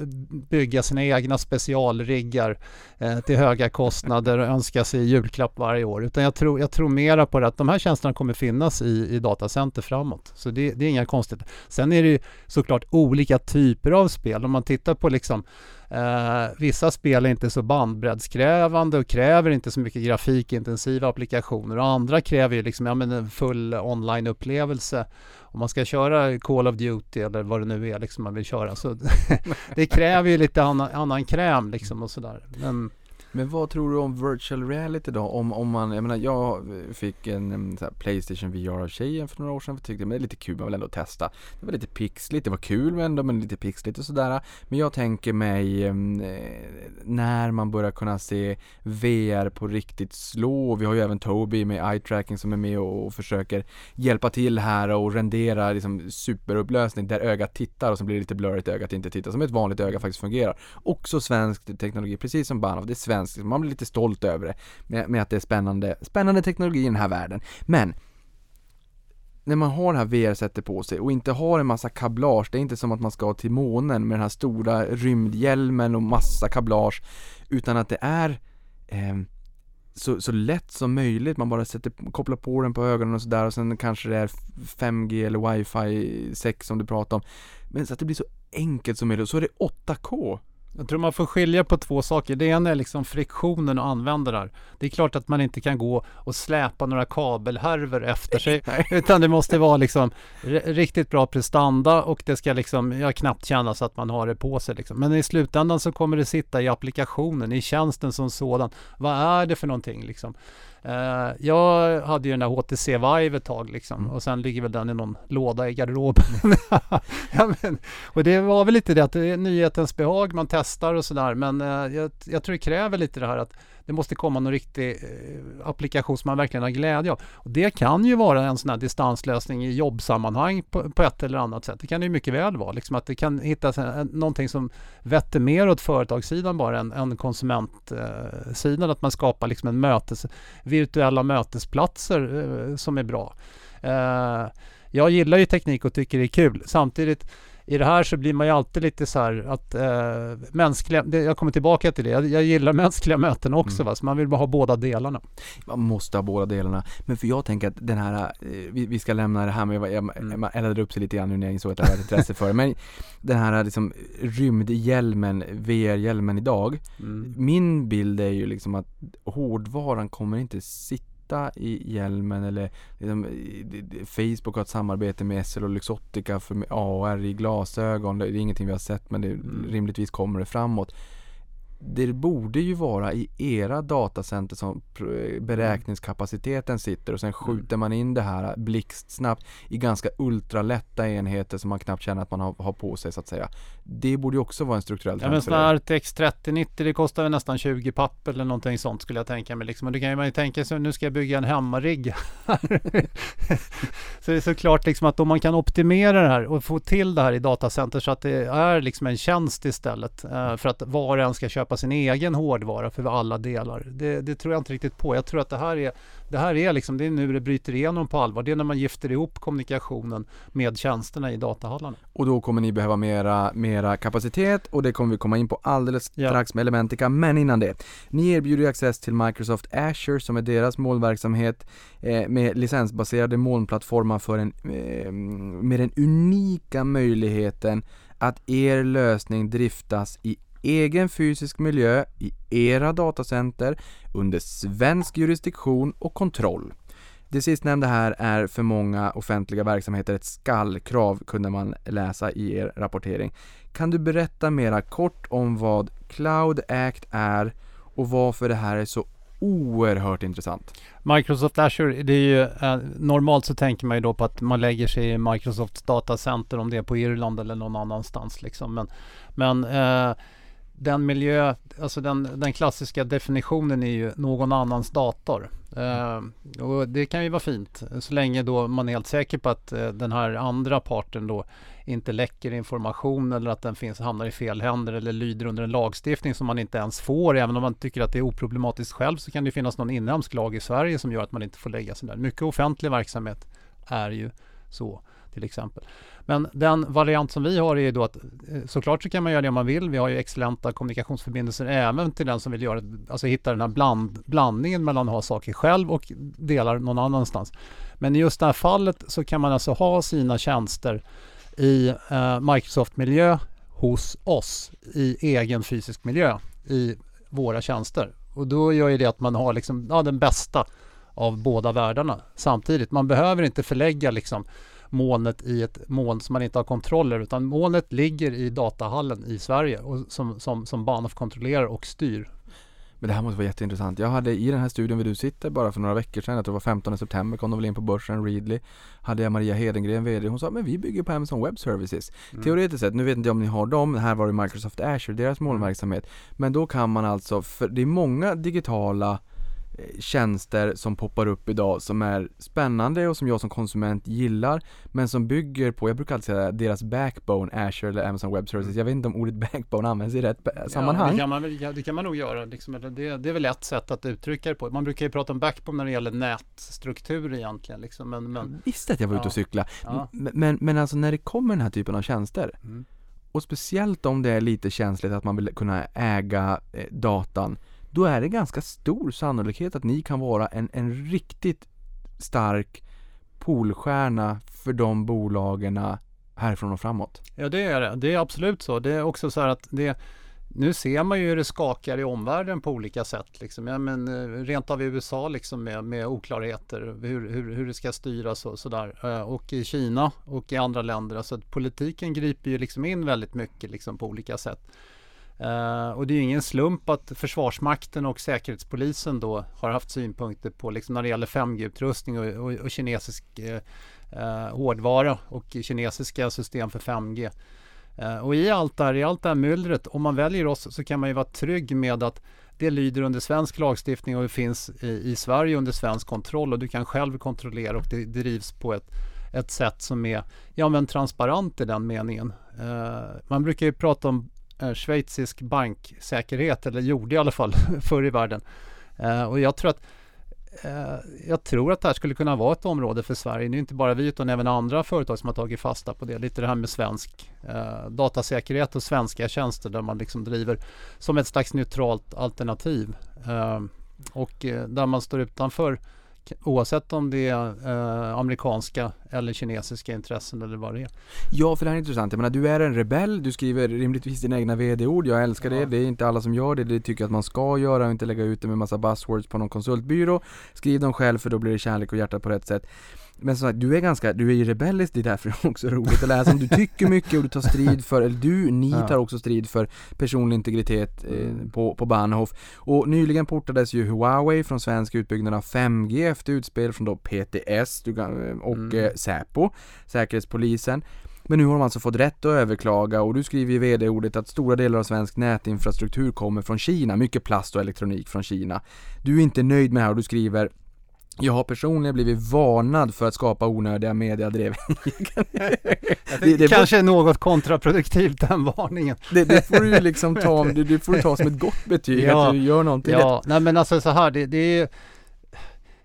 bygga sina egna specialriggar eh, till höga kostnader och önska sig julklapp varje år. Utan jag tror, jag tror mera på det att de här tjänsterna kommer finnas i, i datacenter framåt. Så det, det är inga konstigt. Sen är det ju såklart olika typer av spel. Om man tittar på liksom Eh, vissa spel är inte så bandbreddskrävande och kräver inte så mycket grafikintensiva applikationer och andra kräver ju liksom, ja, men en full onlineupplevelse Om man ska köra Call of Duty eller vad det nu är liksom man vill köra så det kräver ju lite annan, annan kräm liksom och sådär. Men men vad tror du om virtual reality då? Om, om man, jag menar jag fick en, en så här Playstation VR av tjejen för några år sedan. Jag tyckte det var lite kul, man vill ändå testa. Det var lite pixligt, det var kul men ändå men lite pixligt och sådär. Men jag tänker mig eh, när man börjar kunna se VR på riktigt slå. Vi har ju även Toby med eye tracking som är med och, och försöker hjälpa till här och rendera liksom superupplösning där ögat tittar och så blir det lite blurrigt ögat inte tittar. Som ett vanligt öga faktiskt fungerar. Också svensk teknologi, precis som Bahnhof. Det är svenskt, man blir lite stolt över det. Med, med att det är spännande, spännande teknologi i den här världen. Men när man har det här VR-sättet på sig och inte har en massa kablage, det är inte som att man ska till månen med den här stora rymdhjälmen och massa kablage, utan att det är eh, så, så lätt som möjligt, man bara sätter, kopplar på den på ögonen och sådär och sen kanske det är 5G eller wifi 6 som du pratar om. Men så att det blir så enkelt som möjligt och så är det 8K. Jag tror man får skilja på två saker. Det ena är liksom friktionen att använda det här. Det är klart att man inte kan gå och släpa några kabelhärvor efter sig. utan det måste vara liksom riktigt bra prestanda och det ska liksom, ja, knappt kännas att man har det på sig. Liksom. Men i slutändan så kommer det sitta i applikationen, i tjänsten som sådan. Vad är det för någonting liksom? Uh, jag hade ju den där HTC Vive ett tag liksom mm. och sen ligger väl den i någon låda i garderoben. ja, men, och det var väl lite det att det är nyhetens behag, man testar och sådär men uh, jag, jag, tror det kräver lite det här att det måste komma någon riktig eh, applikation som man verkligen har glädje av. Och det kan ju vara en sån här distanslösning i jobbsammanhang på, på ett eller annat sätt. Det kan det ju mycket väl vara. Liksom att det kan hittas en, någonting som vetter mer åt företagssidan bara än, än konsumentsidan. att man skapar liksom en mötes, virtuella mötesplatser eh, som är bra. Eh, jag gillar ju teknik och tycker det är kul. Samtidigt i det här så blir man ju alltid lite så här att eh, mänskliga, det, jag kommer tillbaka till det, jag, jag gillar mänskliga möten också mm. va, så man vill bara ha båda delarna. Man måste ha båda delarna, men för jag tänker att den här, eh, vi, vi ska lämna det här med, jag, jag, mm. man eldade upp sig lite grann nu när jag insåg att jag hade intresse för det, men den här liksom rymdhjälmen, VR-hjälmen idag, mm. min bild är ju liksom att hårdvaran kommer inte sitta sitta i hjälmen eller liksom, Facebook har ett samarbete med SL och Luxottica för AR i glasögon. Det är ingenting vi har sett men det, mm. rimligtvis kommer det framåt det borde ju vara i era datacenter som beräkningskapaciteten sitter och sen mm. skjuter man in det här blixtsnabbt i ganska ultralätta enheter som man knappt känner att man har, har på sig så att säga. Det borde ju också vara en strukturell trend. Ja men RTX 3090 det kostar väl nästan 20 papp eller någonting sånt skulle jag tänka mig. Liksom. Och det kan man ju tänka sig, nu ska jag bygga en hemmarigg. så det är såklart liksom att om man kan optimera det här och få till det här i datacenter så att det är liksom en tjänst istället eh, för att var och en ska köpa köpa sin egen hårdvara för alla delar. Det, det, tror jag inte riktigt på. Jag tror att det här är, det här är liksom, det är nu det bryter igenom på allvar. Det är när man gifter ihop kommunikationen med tjänsterna i datahallarna. Och då kommer ni behöva mera, mera kapacitet och det kommer vi komma in på alldeles strax med Elementica. Men innan det, ni erbjuder access till Microsoft Azure som är deras molnverksamhet eh, med licensbaserade molnplattformar för en, eh, med den unika möjligheten att er lösning driftas i egen fysisk miljö i era datacenter under svensk jurisdiktion och kontroll. Det sistnämnda här är för många offentliga verksamheter ett skallkrav kunde man läsa i er rapportering. Kan du berätta mera kort om vad Cloud Act är och varför det här är så oerhört intressant. Microsoft Azure, det är ju, eh, normalt så tänker man ju då på att man lägger sig i Microsofts datacenter om det är på Irland eller någon annanstans liksom. Men, men eh, den miljö, alltså den, den klassiska definitionen är ju någon annans dator. Uh, och det kan ju vara fint så länge då man är helt säker på att uh, den här andra parten då inte läcker information eller att den finns, hamnar i fel händer eller lyder under en lagstiftning som man inte ens får. Även om man tycker att det är oproblematiskt själv så kan det finnas någon inhemsk lag i Sverige som gör att man inte får lägga sig där. Mycket offentlig verksamhet är ju så till exempel. Men den variant som vi har är ju då att eh, såklart så kan man göra det om man vill. Vi har ju excellenta kommunikationsförbindelser även till den som vill göra, alltså hitta den här bland, blandningen mellan att ha saker själv och delar någon annanstans. Men i just det här fallet så kan man alltså ha sina tjänster i eh, Microsoft-miljö hos oss i egen fysisk miljö i våra tjänster. Och då gör ju det att man har liksom, ja, den bästa av båda världarna samtidigt. Man behöver inte förlägga liksom molnet i ett moln som man inte har kontroll över utan molnet ligger i datahallen i Sverige och som, som, som Bahnhof kontrollerar och styr. Men det här måste vara jätteintressant. Jag hade i den här studion där du sitter bara för några veckor sedan, jag tror det var 15 september kom de väl in på börsen, Readly, hade jag Maria Hedengren, VD, hon sa men vi bygger på Amazon Web Services. Mm. Teoretiskt sett, nu vet inte jag om ni har dem, här var det Microsoft Azure, deras molnverksamhet. Men då kan man alltså, för det är många digitala tjänster som poppar upp idag som är spännande och som jag som konsument gillar men som bygger på, jag brukar alltid säga deras backbone, Azure eller Amazon Web Services. Jag vet inte om ordet backbone används i rätt sammanhang. Ja, det kan man, det kan man nog göra. Liksom, det, det är väl ett sätt att uttrycka det på. Man brukar ju prata om backbone när det gäller nätstruktur egentligen. Liksom, men, men, jag visste att jag var ja, ute och cykla. Ja. Men, men alltså när det kommer den här typen av tjänster mm. och speciellt om det är lite känsligt att man vill kunna äga eh, datan då är det ganska stor sannolikhet att ni kan vara en, en riktigt stark polstjärna för de bolagen härifrån och framåt. Ja det är det. Det är absolut så. Det är också så här att det nu ser man ju hur det skakar i omvärlden på olika sätt. Liksom. Ja, men, eh, rent av i USA liksom med, med oklarheter hur, hur, hur det ska styras och sådär. Eh, och i Kina och i andra länder. Alltså politiken griper ju liksom in väldigt mycket liksom, på olika sätt. Uh, och det är ju ingen slump att Försvarsmakten och Säkerhetspolisen då har haft synpunkter på liksom när det gäller 5G-utrustning och, och, och, kinesisk uh, hårdvara och kinesiska system för 5G. Uh, och i allt, där, i allt det här myllret, om man väljer oss så kan man ju vara trygg med att det lyder under svensk lagstiftning och det finns i, i Sverige under svensk kontroll och du kan själv kontrollera och det drivs på ett, ett sätt som är ja, men transparent i den meningen. man brukar ju prata om Eh, schweizisk banksäkerhet, eller gjorde i alla fall förr i världen. Eh, och jag tror att eh, jag tror att det här skulle kunna vara ett område för Sverige. Det är inte bara vi utan även andra företag som har tagit fasta på det. Lite det här med svensk eh, datasäkerhet och svenska tjänster där man liksom driver som ett slags neutralt alternativ. Eh, och eh, där man står utanför Oavsett om det är eh, amerikanska eller kinesiska intressen eller vad det är. Ja, för det här är intressant. Jag menar, du är en rebell, du skriver rimligtvis dina egna vd-ord. Jag älskar ja. det. Det är inte alla som gör det. Det tycker jag att man ska göra och inte lägga ut det med massa buzzwords på någon konsultbyrå. Skriv dem själv för då blir det kärlek och hjärta på rätt sätt. Men som sagt, du är ganska, du är ju rebellisk, det är därför det är också roligt att läsa om. Du tycker mycket och du tar strid för, eller du, ni ja. tar också strid för personlig integritet eh, mm. på, på Bahnhof. Och nyligen portades ju Huawei från svensk utbyggnad av 5G efter utspel från då PTS och mm. eh, Säpo, Säkerhetspolisen. Men nu har de alltså fått rätt att överklaga och du skriver i vd-ordet att stora delar av svensk nätinfrastruktur kommer från Kina, mycket plast och elektronik från Kina. Du är inte nöjd med det här och du skriver jag har personligen blivit varnad för att skapa onödiga mediadrev. det, det kanske är något kontraproduktivt den varningen. det, det, får du liksom ta, det, det får du ta som ett gott betyg ja, att du gör någonting Ja, nej men alltså så här, det, det är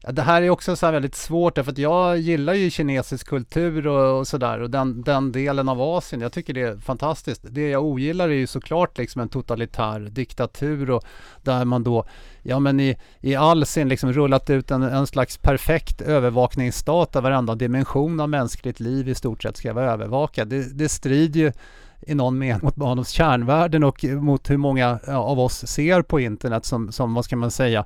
Ja, det här är också så väldigt svårt därför att jag gillar ju kinesisk kultur och, och sådär och den, den delen av Asien. Jag tycker det är fantastiskt. Det jag ogillar är ju såklart liksom en totalitär diktatur och där man då, ja men i, i all sin liksom rullat ut en, en slags perfekt övervakningsstat där varenda dimension av mänskligt liv i stort sett ska vara övervakad. Det, det strider ju i någon mening mot barnens kärnvärden och mot hur många av oss ser på internet som, som vad ska man säga,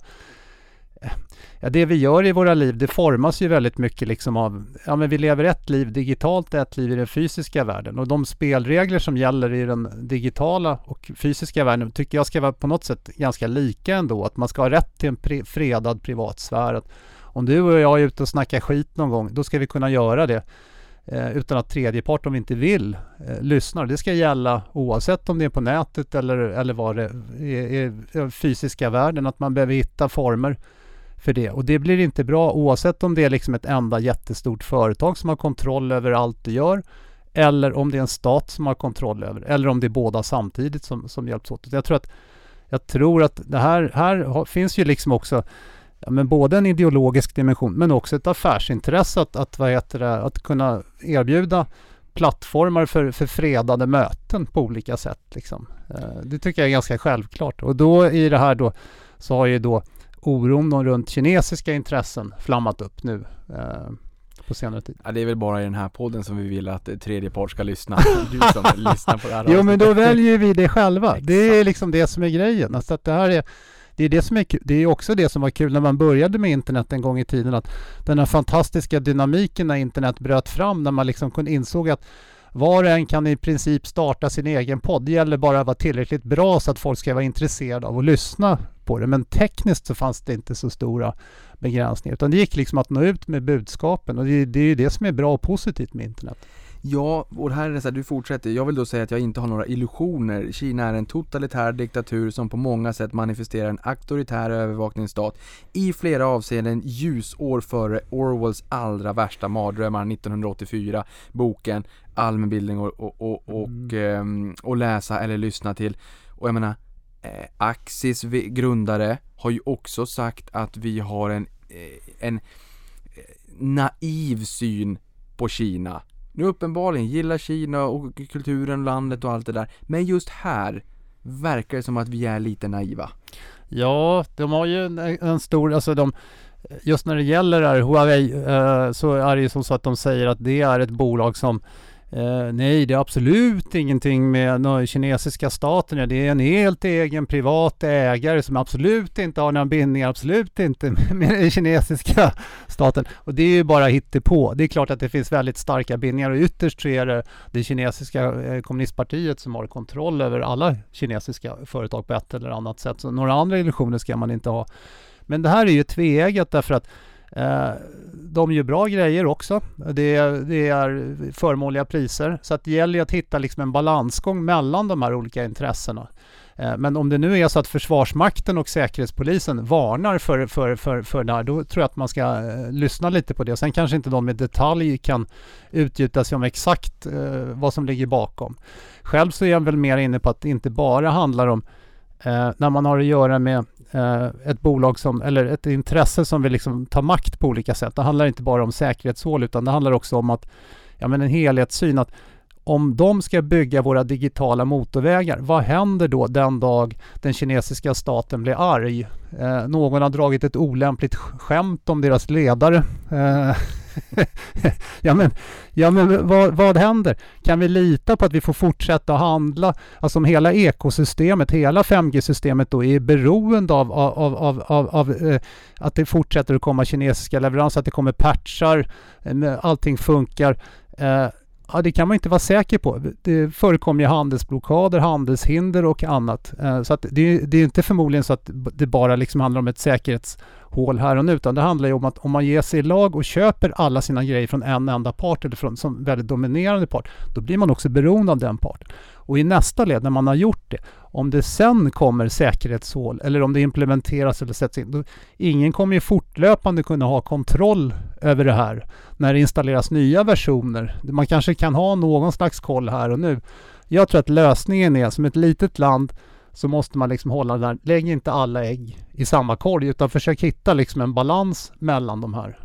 ja, det vi gör i våra liv, det formas ju väldigt mycket liksom av, ja men vi lever ett liv digitalt, ett liv i den fysiska världen och de spelregler som gäller i den digitala och fysiska världen tycker jag ska vara på något sätt ganska lika ändå, att man ska ha rätt till en pri fredad privatsfär. Att om du och jag är ute och snackar skit någon gång, då ska vi kunna göra det eh, utan att tredjepart, om vi inte vill, eh, lyssnar. Det ska gälla oavsett om det är på nätet eller, eller vad det är i fysiska världen, att man behöver hitta former för det. Och det blir inte bra oavsett om det är liksom ett enda jättestort företag som har kontroll över allt du gör eller om det är en stat som har kontroll över eller om det är båda samtidigt som, som hjälps åt. Jag tror att, jag tror att det här, här finns ju liksom också ja, men både en ideologisk dimension men också ett affärsintresse att, att, vad heter det, att kunna erbjuda plattformar för, för fredade möten på olika sätt. Liksom. Eh, det tycker jag är ganska självklart. Och då i det här då så har ju då oron runt kinesiska intressen flammat upp nu. Eh, på senare tid. Ja, det är väl bara i den här podden som vi vill att eh, tredje part ska lyssna. Du som lyssnar på det här Jo men då väljer vi det själva. Det är liksom det som är grejen. Alltså att det här är det är det som är kul. Det är också det som var kul när man började med internet en gång i tiden. Att den här fantastiska dynamiken när internet bröt fram. När man liksom kunde insåg att var och en kan i princip starta sin egen podd. Det gäller bara att vara tillräckligt bra så att folk ska vara intresserade av att lyssna på det. Men tekniskt så fanns det inte så stora begränsningar. Utan det gick liksom att nå ut med budskapen. Och det, det är ju det som är bra och positivt med internet. Ja, och här är det så här, du fortsätter. Jag vill då säga att jag inte har några illusioner. Kina är en totalitär diktatur som på många sätt manifesterar en auktoritär övervakningsstat i flera avseenden ljusår före Orwells allra värsta mardrömmar 1984, boken, allmänbildning och, och, och, och, ehm, och läsa eller lyssna till. Och jag menar, eh, Axis grundare har ju också sagt att vi har en, eh, en eh, naiv syn på Kina. Nu uppenbarligen gillar Kina och kulturen, landet och allt det där. Men just här verkar det som att vi är lite naiva. Ja, de har ju en, en stor, alltså de, just när det gäller det här Huawei eh, så är det ju som så att de säger att det är ett bolag som eh, nej, det är absolut ingenting med den kinesiska staten. Det är en helt egen privat ägare som absolut inte har några bindningar, absolut inte med den kinesiska staten. Och det är ju bara hittepå. Det är klart att det finns väldigt starka bindningar och ytterst så är det det kinesiska eh, kommunistpartiet som har kontroll över alla kinesiska företag på ett eller annat sätt. Så några andra illusioner ska man inte ha. Men det här är ju tveeggat därför att Eh, de gör bra grejer också. Det, det är förmånliga priser. Så att det gäller att hitta liksom en balansgång mellan de här olika intressena. Eh, men om det nu är så att Försvarsmakten och Säkerhetspolisen varnar för, för, för, för det här, då tror jag att man ska eh, lyssna lite på det. Sen kanske inte de i detalj kan utgjuta sig om exakt vad som ligger bakom. Själv så är jag väl mer inne på att det inte bara handlar om när man har att göra med Eh, ett bolag som, eller ett intresse som vill liksom ta makt på olika sätt. Det handlar inte bara om säkerhetshål utan det handlar också om att, ja men en helhetssyn att om de ska bygga våra digitala motorvägar, vad händer då den dag den kinesiska staten blir arg? Eh, någon har dragit ett olämpligt skämt om deras ledare. Eh, ja men, ja, men vad, vad händer? Kan vi lita på att vi får fortsätta handla? Alltså om hela ekosystemet, hela 5G-systemet då är beroende av, av, av, av, av, eh, att det fortsätter att komma kinesiska leveranser, att det kommer patchar, eh, allting funkar. Eh, Ja, det kan man inte vara säker på. Det förekommer ju handelsblockader, handelshinder och annat. Eh, Så att det, det är inte förmodligen så att det bara liksom handlar om ett säkerhets säkerhetshål här och nu, utan det handlar ju om att om man ger sig i lag och köper alla sina grejer från en enda part eller från som väldigt dominerande part, då blir man också beroende av den parten. Och i nästa led, när man har gjort det, om det sen kommer säkerhetshål eller om det implementeras eller sätts in, då, ingen kommer ju fortlöpande kunna ha kontroll över det här när det installeras nya versioner. Man kanske kan ha någon slags koll här och nu. Jag tror att lösningen är som ett litet land så måste man liksom hålla där. Lägg inte alla ägg i samma korg utan försök hitta liksom en balans mellan de här.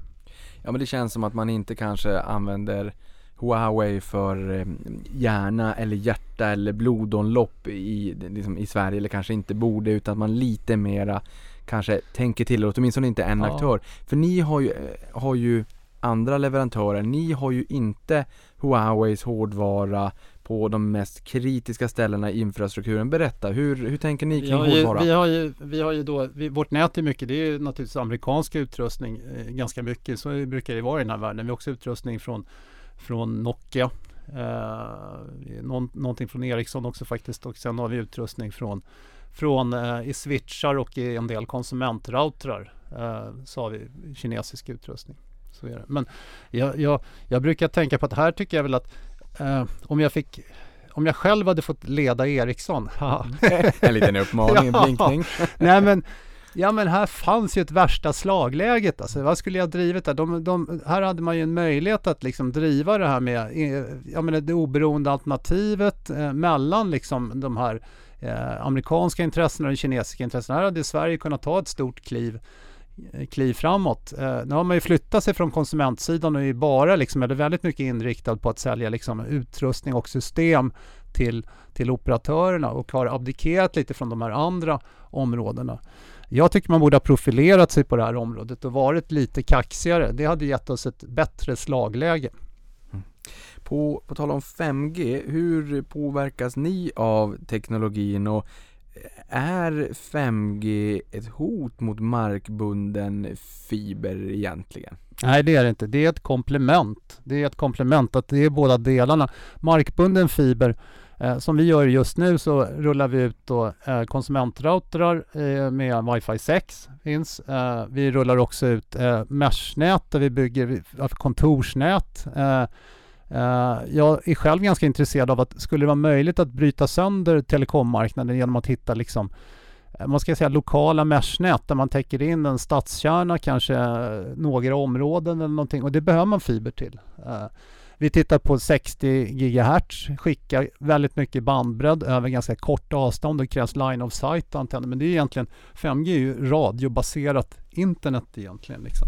Ja men det känns som att man inte kanske använder Huawei för eh, hjärna eller hjärta eller blodomlopp i, liksom, i Sverige eller kanske inte borde utan att man lite mera kanske tänker till, åtminstone inte en Ja. aktör. För ni har ju, har ju andra leverantörer, ni har ju inte Huaweis hårdvara på de mest kritiska ställena i infrastrukturen. Berätta, hur, hur tänker ni kring hårdvara? vi har ju, vi har ju då, vi, vårt nät är mycket, det är ju naturligtvis amerikansk utrustning eh, ganska mycket. Så brukar det vara i den här världen. Vi har också utrustning från, från Nokia. Eh, någon, någonting från Ericsson också faktiskt. Och sen har vi utrustning från, från eh, i switchar och i en del konsumentroutrar. Eh, så har vi kinesisk utrustning. Så är det. Men jag, jag, jag brukar tänka på att här tycker jag väl att eh, om jag fick om jag själv hade fått leda Ericsson, en liten uppmaning, en Ja. blinkning. Nej men, ja men här fanns ju ett värsta slagläget alltså. Vad skulle jag drivit där? De, de, här hade man ju en möjlighet att liksom driva det här med, eh, jag menar det oberoende alternativet eh, mellan liksom de här eh, amerikanska intressena och de kinesiska intressena. Här hade Sverige kunnat ta ett stort kliv Eh, kliv framåt. Eh, nu har man ju flyttat sig från konsumentsidan och är bara liksom, eller väldigt mycket inriktad på att sälja liksom utrustning och system till, till operatörerna och har abdikerat lite från de här andra områdena. Jag tycker man borde ha profilerat sig på det här området och varit lite kaxigare. Det hade gett oss ett bättre slagläge. Mm. På, på tal om 5G, hur påverkas ni av teknologin och är 5G ett hot mot markbunden fiber egentligen? Nej det är det inte. Det är ett komplement. Det är ett komplement att det är båda delarna. Markbunden fiber eh, som vi gör just nu så rullar vi ut då, eh, konsumentroutrar eh, med Wi-Fi 6. Finns. Eh, vi rullar också ut eh, meshnät där vi bygger kontorsnät. Eh, Eh, jag är själv ganska intresserad av att skulle det vara möjligt att bryta sönder telekommarknaden genom att hitta liksom eh, man ska säga lokala meshnät där man täcker in en stadskärna, kanske några områden eller någonting och det behöver man fiber till. Eh, vi tittar på 60 GHz, skickar väldigt mycket bandbredd över ganska korta avstånd. Det krävs line of sight antenner men det är egentligen 5G är ju radiobaserat internet egentligen. Liksom.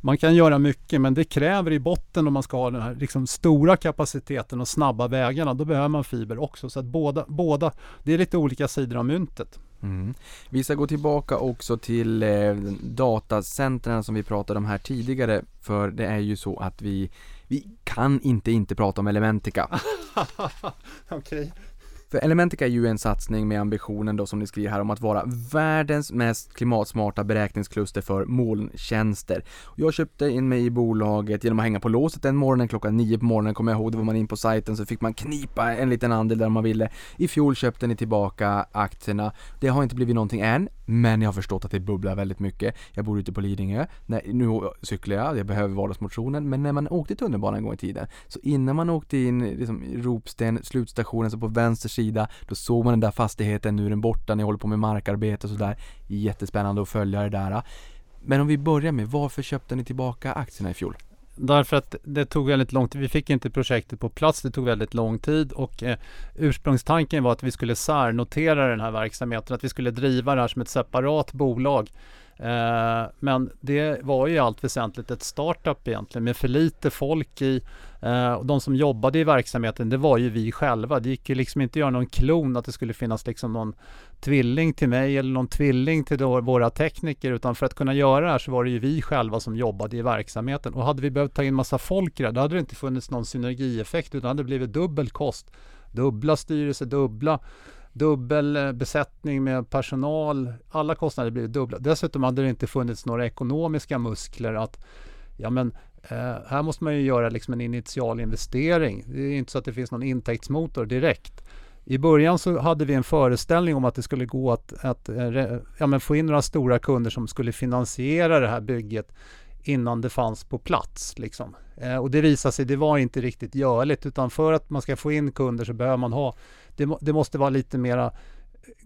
Man kan göra mycket men det kräver i botten om man ska ha den här liksom, stora kapaciteten och snabba vägarna. Då behöver man fiber också. Så att båda, båda det är lite olika sidor av myntet. Mm. Vi ska gå tillbaka också till eh, datacentren som vi pratade om här tidigare. För det är ju så att vi, vi kan inte inte prata om Elementica. Okej. Okay. För Elementica är ju en satsning med ambitionen då som ni skriver här om att vara världens mest klimatsmarta beräkningskluster för molntjänster. Jag köpte in mig i bolaget genom att hänga på låset den morgonen klockan nio på morgonen kommer jag ihåg, då var man in på sajten så fick man knipa en liten andel där man ville. I fjol köpte ni tillbaka aktierna. Det har inte blivit någonting än, men jag har förstått att det bubblar väldigt mycket. Jag bor ute på Lidingö. Nej, nu cyklar jag, jag behöver vardagsmotionen, men när man åkte tunnelbanan en gång i tiden, så innan man åkte in liksom, Ropsten, slutstationen, så på vänster sida, då såg man den där fastigheten, nu är den borta, ni håller på med markarbete och sådär. Jättespännande att följa det där. Men om vi börjar med, varför köpte ni tillbaka aktierna i fjol? Därför att det tog väldigt lång tid. Vi fick inte projektet på plats. Det tog väldigt lång tid och eh, ursprungstanken var att vi skulle särnotera den här verksamheten. Att vi skulle driva det här som ett separat bolag. Eh, men det var ju i allt väsentligt ett startup egentligen med för lite folk i. Eh, och de som jobbade i verksamheten det var ju vi själva. Det gick ju liksom inte att göra någon klon att det skulle finnas liksom någon tvilling till mig eller någon tvilling till då våra tekniker utan för att kunna göra det här så var det ju vi själva som jobbade i verksamheten. Och hade vi behövt ta in massa folk i det då hade det inte funnits någon synergieffekt utan det hade blivit dubbel kost. Dubbla styrelse, dubbla dubbel eh, besättning med personal. Alla kostnader blir dubbla. Dessutom hade det inte funnits några ekonomiska muskler att ja men eh, här måste man ju göra liksom en initial investering. Det är inte så att det finns någon intäktsmotor direkt. I början så hade vi en föreställning om att det skulle gå att, att eh, ja, men få in några stora kunder som skulle finansiera det här bygget innan det fanns på plats. Liksom. Eh, och det visade sig, det var inte riktigt görligt utan för att man ska få in kunder så behöver man ha det, det måste vara lite mera eh,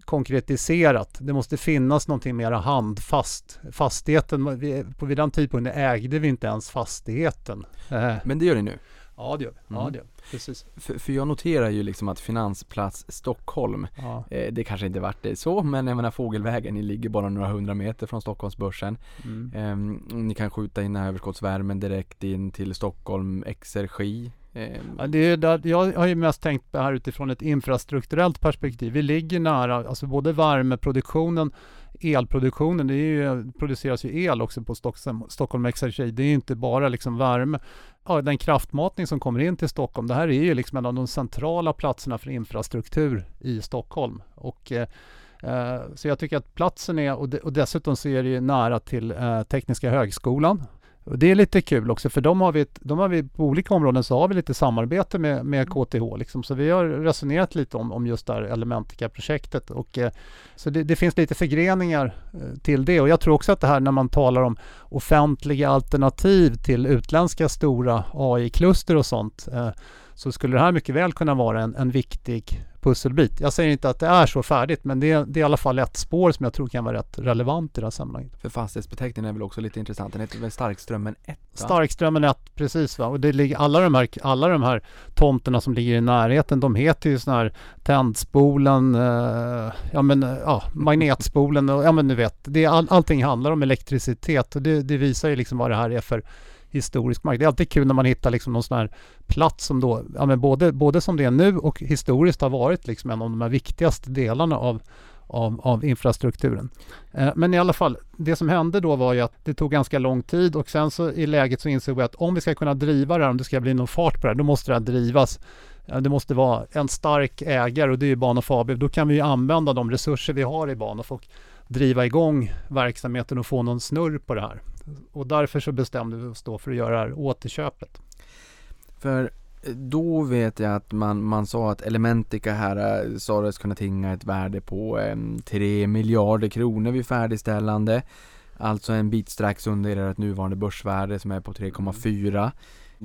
konkretiserat. Det måste finnas någonting mera handfast. Fastigheten, vi, på vid den tidpunkten ägde vi inte ens fastigheten. Eh. Men det gör ni nu? Ja det gör vi. Mm. Ja, det gör. Precis. För, för, jag noterar ju liksom att Finansplats Stockholm, ja. eh, det kanske inte vart det så, men jag menar Fågelvägen, ni ligger bara några hundra meter från Stockholmsbörsen. Mm. Eh, ni kan skjuta in överskottsvärmen direkt in till Stockholm Exergi Ehm. Ja, det är där, jag har ju mest tänkt på här utifrån ett infrastrukturellt perspektiv. Vi ligger nära, alltså både värmeproduktionen, elproduktionen, det är ju, produceras ju el också på Stockholm, Stockholm Exergi. Det är ju inte bara liksom värme. Ja, den kraftmatning som kommer in till Stockholm, det här är ju liksom en av de centrala platserna för infrastruktur i Stockholm. Och, eh, eh så jag tycker att platsen är, och, de, och dessutom så är det ju nära till eh, Tekniska högskolan det är lite kul också för de har vi, de har vi på olika områden så har vi lite samarbete med, med KTH. Liksom. Så vi har resonerat lite om, om just det här Elementica-projektet. Och, eh, så det, det, finns lite förgreningar eh, till det. Och jag tror också att det här när man talar om offentliga alternativ till utländska stora AI-kluster och sånt eh, så skulle det här mycket väl kunna vara en, en viktig pusselbit. Jag säger inte att det är så färdigt men det är, det är i alla fall ett spår som jag tror kan vara rätt relevant i det här sammanhanget. För fastighetsbeteckningen är väl också lite intressant. Den heter väl Starkströmmen 1? Starkströmmen 1, precis va. Och det ligger, alla, de här, alla de här tomterna som ligger i närheten de heter ju sådana här tändspolen, eh, ja men ja, magnetspolen och ja men du vet. Det är all, allting handlar om elektricitet och det, det visar ju liksom vad det här är för historisk mark. Det är alltid kul när man hittar liksom någon sån här plats som då, ja men både, både som det är nu och historiskt har varit liksom en av de här viktigaste delarna av, av, av infrastrukturen. Eh, men i alla fall, det som hände då var ju att det tog ganska lång tid och sen så i läget så insåg vi att om vi ska kunna driva det här, om det ska bli någon fart på det här, då måste det här drivas. Eh, det måste vara en stark ägare och det är ju Bahnhof AB. Då kan vi ju använda de resurser vi har i Bahnhof och driva igång verksamheten och få någon snurr på det här. Och därför så bestämde vi oss då för att göra det här återköpet. För eh, då vet jag att man, man sa att Elementica här eh, sades kunna tinga ett värde på eh, 3 miljarder kronor vid färdigställande. Alltså en bit strax under ert nuvarande börsvärde som är på 3,4.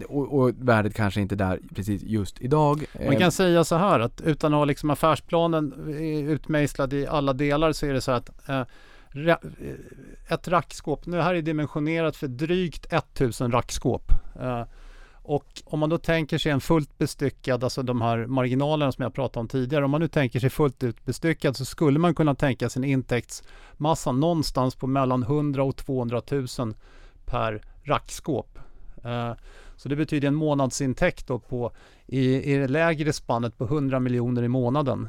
Och, och värdet kanske inte är där precis just idag. Man Eh, kan säga så här att utan att ha liksom affärsplanen eh, utmejslad i alla delar så är det så att eh, eh, ett rackskåp, nu här är dimensionerat för drygt 1000 rackskåp. Eh, och om man då tänker sig en fullt bestyckad, alltså de här marginalerna som jag pratade om tidigare, om man nu tänker sig fullt ut bestyckad så skulle man kunna tänka sig en intäktsmassa någonstans på mellan 100 och 200 000 per rackskåp. Eh, så det betyder en månadsintäkt då på i, i det lägre spannet på 100 miljoner i månaden.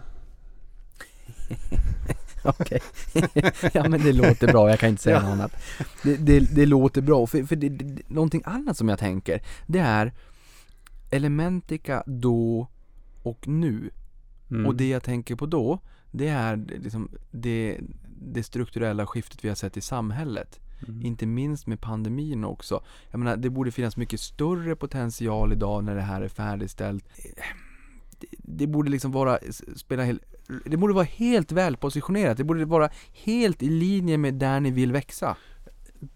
Okej. ja men det låter bra, jag kan inte säga Ja. något annat. Det, det, det låter bra, för, för det, det, någonting annat som jag tänker, det är Elementica då och nu. Mm. Och det jag tänker på då, det är liksom det, det strukturella skiftet vi har sett i samhället. Mm. Inte minst med pandemin också. Jag menar, det borde finnas mycket större potential idag när det här är färdigställt. Det, det borde liksom vara, spela helt, det borde vara helt välpositionerat. Det borde vara helt i linje med där ni vill växa.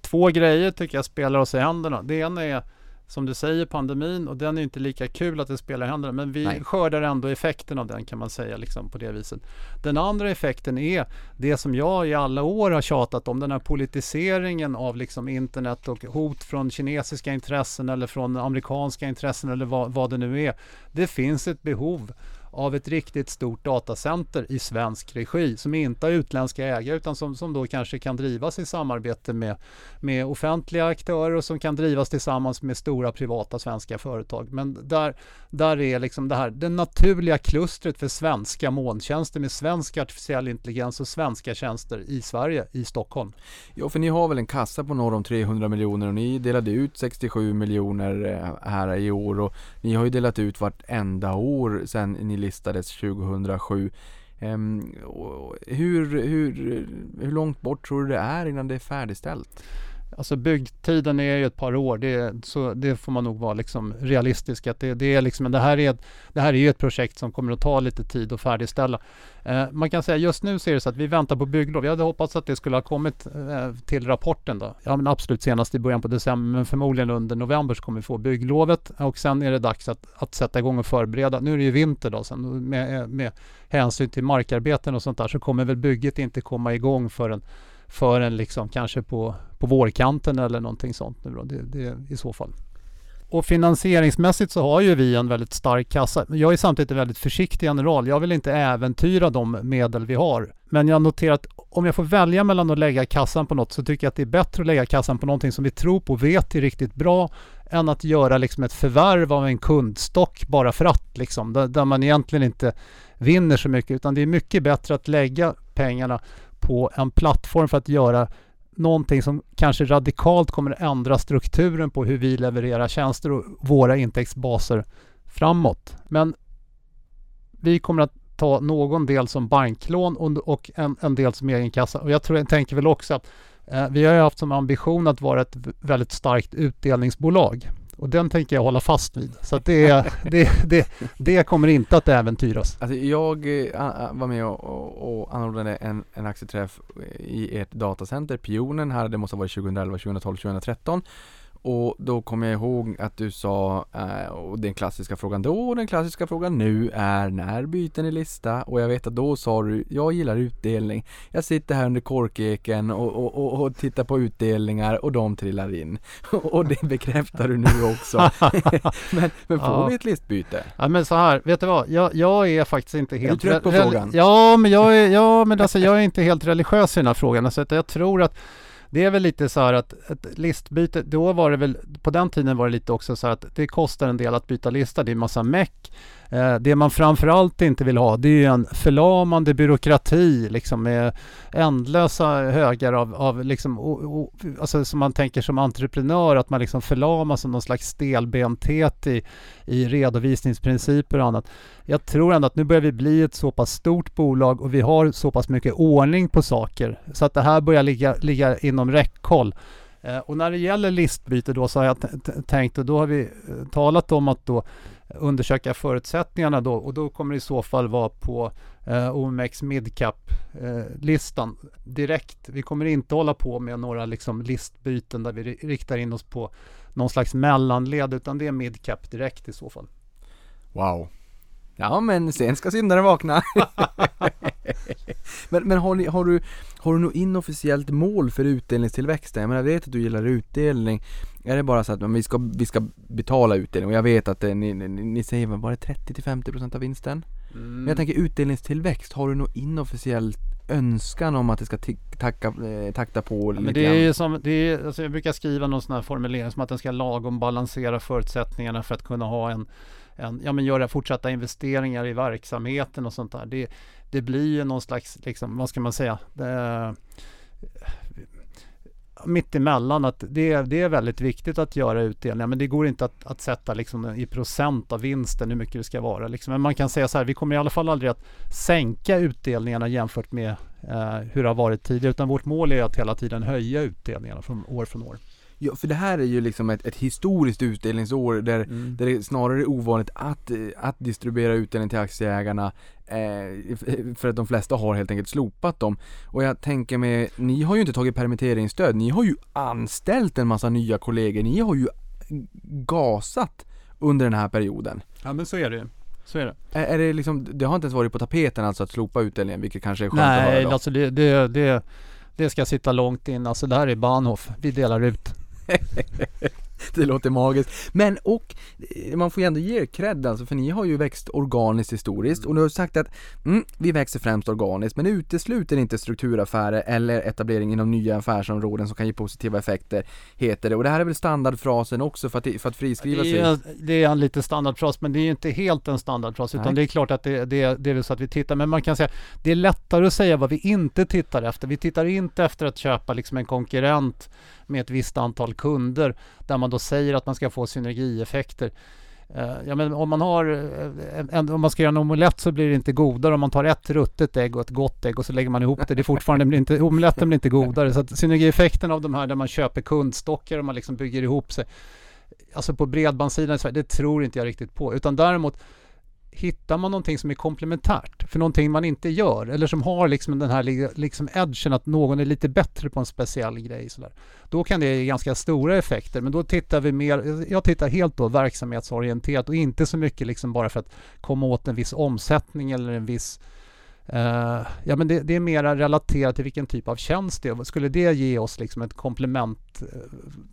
Två grejer tycker jag spelar oss i händerna. Det ena är som du säger pandemin och den är inte lika kul att det spelar i händerna men vi Nej. skördar ändå effekten av den kan man säga liksom på det viset. Den andra effekten är det som jag i alla år har tjatat om den här politiseringen av liksom internet och hot från kinesiska intressen eller från amerikanska intressen eller vad, vad det nu är. Det finns ett behov av ett riktigt stort datacenter i svensk regi som inte har utländska ägare utan som, som då kanske kan drivas i samarbete med, med offentliga aktörer och som kan drivas tillsammans med stora privata svenska företag. Men där, där är liksom det här det naturliga klustret för svenska molntjänster med svensk artificiell intelligens och svenska tjänster i Sverige, i Stockholm. Ja, för ni har väl en kassa på norr om 300 miljoner och ni delade ut 67 miljoner eh, här i år och ni har ju delat ut vartenda år sedan ni listades 2007. Ehm, hur, hur, hur långt bort tror du det är innan det är färdigställt? Alltså byggtiden är ju ett par år. Det, så det får man nog vara liksom realistisk. Att det, det, är liksom, det, här är ett, det här är ju ett projekt som kommer att ta lite tid att färdigställa. Eh, man kan säga just nu ser det så att vi väntar på bygglov. Jag hade hoppats att det skulle ha kommit eh, till rapporten då. Ja men absolut senast i början på december men förmodligen under november så kommer vi få bygglovet och sen är det dags att, att sätta igång och förbereda. Nu är det ju vinter då sen med, med hänsyn till markarbeten och sånt där så kommer väl bygget inte komma igång förrän förrän liksom kanske på, på vårkanten eller någonting sånt nu då, det, det, i så fall. Och finansieringsmässigt så har ju vi en väldigt stark kassa. Jag är samtidigt en väldigt försiktig general. Jag vill inte äventyra de medel vi har. Men jag noterar att om jag får välja mellan att lägga kassan på något så tycker jag att det är bättre att lägga kassan på någonting som vi tror på och vet är riktigt bra än att göra liksom ett förvärv av en kundstock bara för att liksom, där, där man egentligen inte vinner så mycket utan det är mycket bättre att lägga pengarna på en plattform för att göra någonting som kanske radikalt kommer att ändra strukturen på hur vi levererar tjänster och våra intäktsbaser framåt. Men vi kommer att ta någon del som banklån och, en, en del som egen kassa. Och jag tror, jag tänker väl också att eh, vi har ju haft som ambition att vara ett väldigt starkt utdelningsbolag. Och den tänker jag hålla fast vid. Så att det, det, det, det kommer inte att äventyras. Alltså jag eh, var med och, och, och anordnade en, en aktieträff eh, i ert datacenter, Pionen här, det måste ha varit 2011, 2012, 2013 och då kommer jag ihåg att du sa, eh, och den klassiska frågan då och den klassiska frågan nu är när byter ni lista? Och jag vet att då sa du, jag gillar utdelning. Jag sitter här under korkeken och, och, och, och tittar på utdelningar och de trillar in. och det bekräftar du nu också. men, men får Ja. vi ett listbyte? Ja men så här, vet du vad? Jag, jag är faktiskt inte helt... trött på frågan? Ja, men jag är, ja, men alltså jag är inte helt religiös i den här frågan. Alltså, att jag tror att det är väl lite så här att ett listbyte, då var det väl, på den tiden var det lite också så här att det kostar en del att byta lista. Det är en massa meck. Eh, det man framförallt inte vill ha det är ju en förlamande byråkrati liksom med ändlösa högar av, av liksom, o, o, alltså som man tänker som entreprenör att man liksom förlamas av någon slags stelbenthet i, i redovisningsprinciper och annat. Jag tror ändå att nu börjar vi bli ett så pass stort bolag och vi har så pass mycket ordning på saker så att det här börjar ligga, ligga inom räckhåll. Eh, och när det gäller listbyte då så har jag tänkt och då har vi eh, talat om att då undersöka förutsättningarna då och då kommer det i så fall vara på eh, OMX midcap-listan eh, direkt. Vi kommer inte hålla på med några liksom listbyten där vi riktar in oss på någon slags mellanled utan det är midcap direkt i så fall. Wow. Ja men sen ska syndaren vakna. men men har, ni, har, du, har du något inofficiellt mål för utdelningstillväxten? Jag menar, jag vet att du gillar utdelning. Är det bara så att men vi, ska, vi ska betala utdelning? Och jag vet att det, ni, ni, ni säger, var det 30-50% av vinsten? Mm. Men jag tänker utdelningstillväxt, har du något inofficiellt önskan om att det ska tacka, eh, takta på ja, men det är som, det är, alltså jag brukar skriva någon sån här formulering som att den ska lagom balansera förutsättningarna för att kunna ha en en, ja, men göra fortsatta investeringar i verksamheten och sånt där. Det, det blir ju någon slags, liksom, vad ska man säga, det, mittemellan att det, det är väldigt viktigt att göra utdelningar men det går inte att, att sätta liksom i procent av vinsten hur mycket det ska vara. Liksom. Men man kan säga så här, vi kommer i alla fall aldrig att sänka utdelningarna jämfört med eh, hur det har varit tidigare utan vårt mål är att hela tiden höja utdelningarna från år från år. Ja, för det här är ju liksom ett, ett historiskt utdelningsår där, mm. där det snarare är ovanligt att, att distribuera utdelning till aktieägarna eh, för att de flesta har helt enkelt slopat dem. Och jag tänker mig, ni har ju inte tagit permitteringsstöd, ni har ju anställt en massa nya kollegor, ni har ju gasat under den här perioden. Ja men så är det ju. Så är det. Är, är det liksom, det har inte ens varit på tapeten alltså att slopa utdelningen, vilket kanske är skönt Nej, att höra då? alltså det, det, det, det ska sitta långt in. Alltså det här är Bahnhof. Vi delar ut. det låter magiskt. Men och eh, man får ju ändå ge er cred alltså, för ni har ju växt organiskt historiskt och du har sagt att mm, vi växer främst organiskt men utesluter inte strukturaffärer eller etablering inom nya affärsområden som kan ge positiva effekter, heter det. Och det här är väl standardfrasen också för att, för att friskriva det är, sig? Det är en lite standardfras men det är inte helt en standardfras utan Nej. det är klart att det, det, det är så att vi tittar, men man kan säga det är lättare att säga vad vi inte tittar efter. Vi tittar inte efter att köpa liksom en konkurrent med ett visst antal kunder där man då säger att man ska få synergieffekter. Eh, ja, men om, man har, eh, en, om man ska göra en omelett så blir det inte godare om man tar ett ruttet ägg och ett gott ägg och så lägger man ihop det. det är fortfarande blir inte, omeletten blir inte godare. Så att synergieffekten av de här där man köper kundstockar och man liksom bygger ihop sig. Alltså på bredbandssidan i Sverige, det tror inte jag riktigt på. Utan däremot hittar man någonting som är komplementärt för någonting man inte gör eller som har liksom den här liksom edgen att någon är lite bättre på en speciell grej. Sådär. Då kan det ge ganska stora effekter men då tittar vi mer, jag tittar helt då verksamhetsorienterat och inte så mycket liksom bara för att komma åt en viss omsättning eller en viss Uh, ja men det, det, är mera relaterat till vilken typ av tjänst det är. Skulle det ge oss liksom ett komplement uh,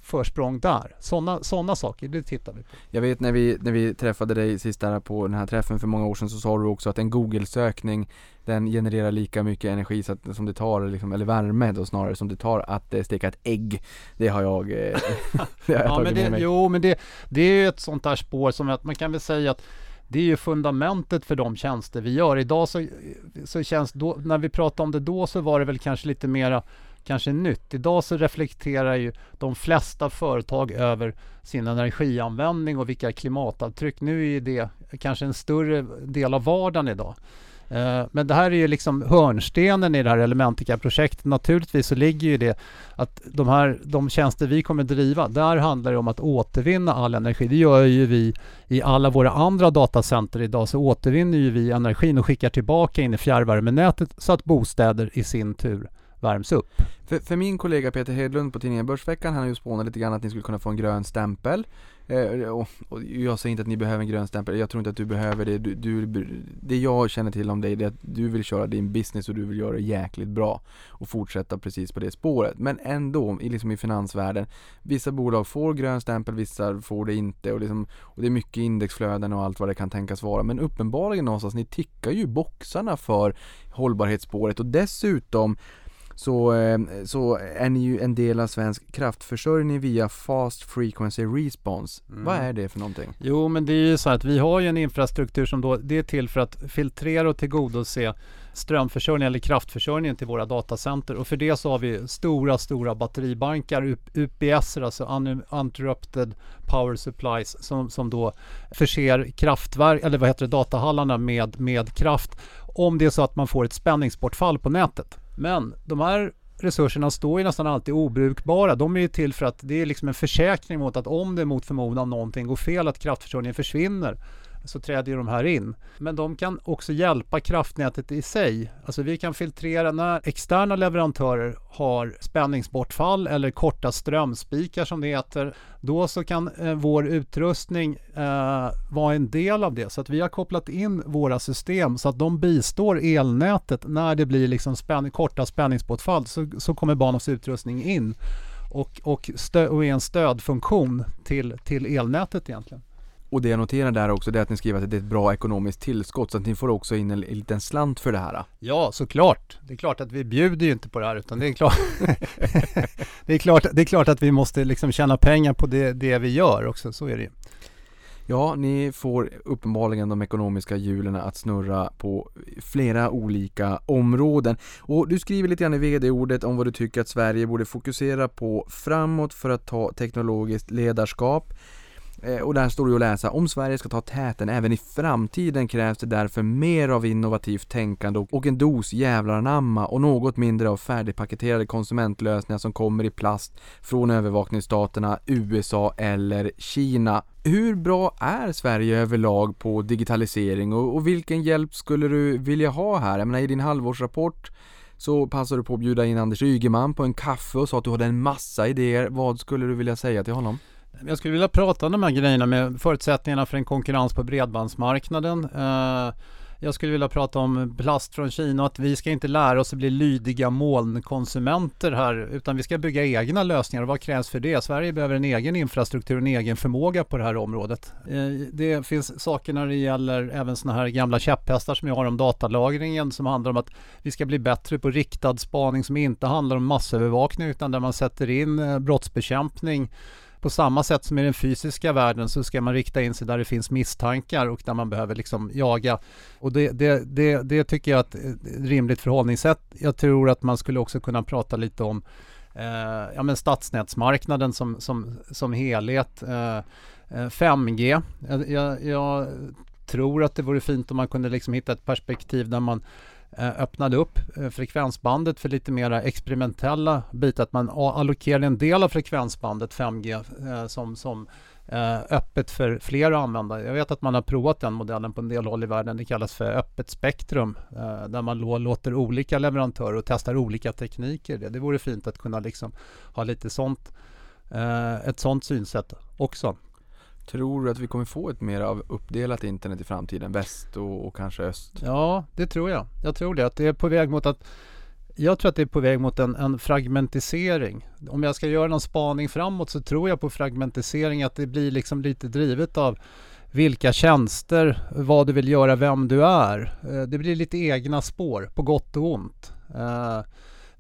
försprång där? Sådana såna saker, det tittar vi på. Jag vet när vi, när vi träffade dig sist där på den här träffen för många år sedan så sa du också att en Google-sökning den genererar lika mycket energi att, som det tar, liksom, eller värme då snarare, som det tar att eh, steka ett ägg. Det har jag, eh, det har jag ja, tagit men det, med mig. Jo men det, det är ju ett sånt där spår som att man kan väl säga att det är ju fundamentet för de tjänster vi gör. Idag så, så känns då, när vi pratade om det då så var det väl kanske lite mera kanske nytt. Idag så reflekterar ju de flesta företag över sin energianvändning och vilka klimatavtryck. Nu är det kanske en större del av vardagen idag. Eh, men det här är ju liksom hörnstenen i det här Elementica-projektet. Naturligtvis så ligger ju det att de här de tjänster vi kommer driva, där handlar det om att återvinna all energi. Det gör ju vi i alla våra andra datacenter idag så återvinner ju vi energin och skickar tillbaka in i fjärrvärmenätet så att bostäder i sin tur värms upp. För, för min kollega Peter Hedlund på tidningen Börsveckan, han har ju spånat lite grann att ni skulle kunna få en grön stämpel. Eh, och, och, jag säger inte att ni behöver en grön stämpel, jag tror inte att du behöver det. Du, du, det jag känner till om dig, det är att du vill köra din business och du vill göra det jäkligt bra. Och fortsätta precis på det spåret. Men ändå, liksom i finansvärlden, vissa bolag får grön stämpel, vissa får det inte. Och, liksom, och det är mycket indexflöden och allt vad det kan tänkas vara. Men uppenbarligen någonstans, ni tickar ju boxarna för hållbarhetsspåret och dessutom så, eh, så är ni ju en del av svensk kraftförsörjning via Fast Frequency Response. Mm. Vad är det för någonting? Jo, men det är ju så att vi har ju en infrastruktur som då, det är till för att filtrera och tillgodose strömförsörjning eller kraftförsörjningen till våra datacenter och för det så har vi stora, stora batteribankar, UPS, alltså un- Uninterrupted Power Supplies, som, som då förser kraftverk, eller vad heter det, datahallarna med, med kraft om det är så att man får ett spänningsbortfall på nätet. Men de här resurserna står ju nästan alltid obrukbara. De är ju till för att det är liksom en försäkring mot att om det mot förmodan någonting går fel, att kraftförsörjningen försvinner, så träder ju de här in. Men de kan också hjälpa kraftnätet i sig. Alltså vi kan filtrera när externa leverantörer har spänningsbortfall eller korta strömspikar som det heter. Då så kan eh, vår utrustning eh, vara en del av det. Så att vi har kopplat in våra system så att de bistår elnätet när det blir liksom spänn korta spänningsbortfall så, så kommer Bahnhofs utrustning in och, och, stö- och är en stödfunktion till, till elnätet egentligen. Och det jag noterar där också det är att ni skriver att det är ett bra ekonomiskt tillskott så att ni får också in en, en liten slant för det här. Ja, såklart. Det är klart att vi bjuder ju inte på det här utan det är klart, det är klart, det är klart att vi måste liksom tjäna pengar på det, det vi gör också, så är det ju. Ja, ni får uppenbarligen de ekonomiska hjulen att snurra på flera olika områden. Och du skriver lite grann i vd-ordet om vad du tycker att Sverige borde fokusera på framåt för att ta teknologiskt ledarskap. Eh, och där står det att läsa, om Sverige ska ta täten även i framtiden krävs det därför mer av innovativt tänkande och- och en dos jävlar anamma och något mindre av färdigpaketerade konsumentlösningar som kommer i plast från övervakningsstaterna USA eller Kina. Hur bra är Sverige överlag på digitalisering och, och vilken hjälp skulle du vilja ha här? Jag menar i din halvårsrapport så passade du på att bjuda in Anders Ygeman på en kaffe och sa att du hade en massa idéer. Vad skulle du vilja säga till honom? Jag skulle vilja prata om de här grejerna med förutsättningarna för en konkurrens på bredbandsmarknaden. Eh, jag skulle vilja prata om plast från Kina, att vi ska inte lära oss att bli lydiga molnkonsumenter här, utan vi ska bygga egna lösningar. Och vad krävs för det? Sverige behöver en egen infrastruktur, och en egen förmåga på det här området. Eh, det finns saker när det gäller även sådana här gamla käpphästar som jag har om datalagringen som handlar om att vi ska bli bättre på riktad spaning som inte handlar om massövervakning utan där man sätter in eh, brottsbekämpning på samma sätt som i den fysiska världen så ska man rikta in sig där det finns misstankar och där man behöver liksom jaga. Och det, det, det, det tycker jag är eh, ett rimligt förhållningssätt. Jag tror att man skulle också kunna prata lite om eh, ja, men stadsnätsmarknaden som, som, som helhet. Eh, eh 5G. Jag, jag, jag tror att det vore fint om man kunde liksom hitta ett perspektiv där man Eh, öppnade upp eh, frekvensbandet för lite mera experimentella bitar. Att man allokerade en del av frekvensbandet 5G eh, som, som öppet för fler att använda. Jag vet att man har provat den modellen på en del håll i världen. Det kallas för öppet spektrum där man låter olika leverantörer och testar olika tekniker. Det, vore fint att kunna liksom ha lite sånt, ett sånt synsätt också. Tror du att vi kommer få ett mer av uppdelat internet i framtiden? Väst och, och kanske öst? Ja, det tror jag. Jag tror det. Att det är på väg mot att jag tror att det är på väg mot en, en fragmentisering. Om jag ska göra någon spaning framåt så tror jag på fragmentisering att det blir liksom lite drivet av vilka tjänster, vad du vill göra, vem du är. Eh, det blir lite egna spår på gott och ont. Eh,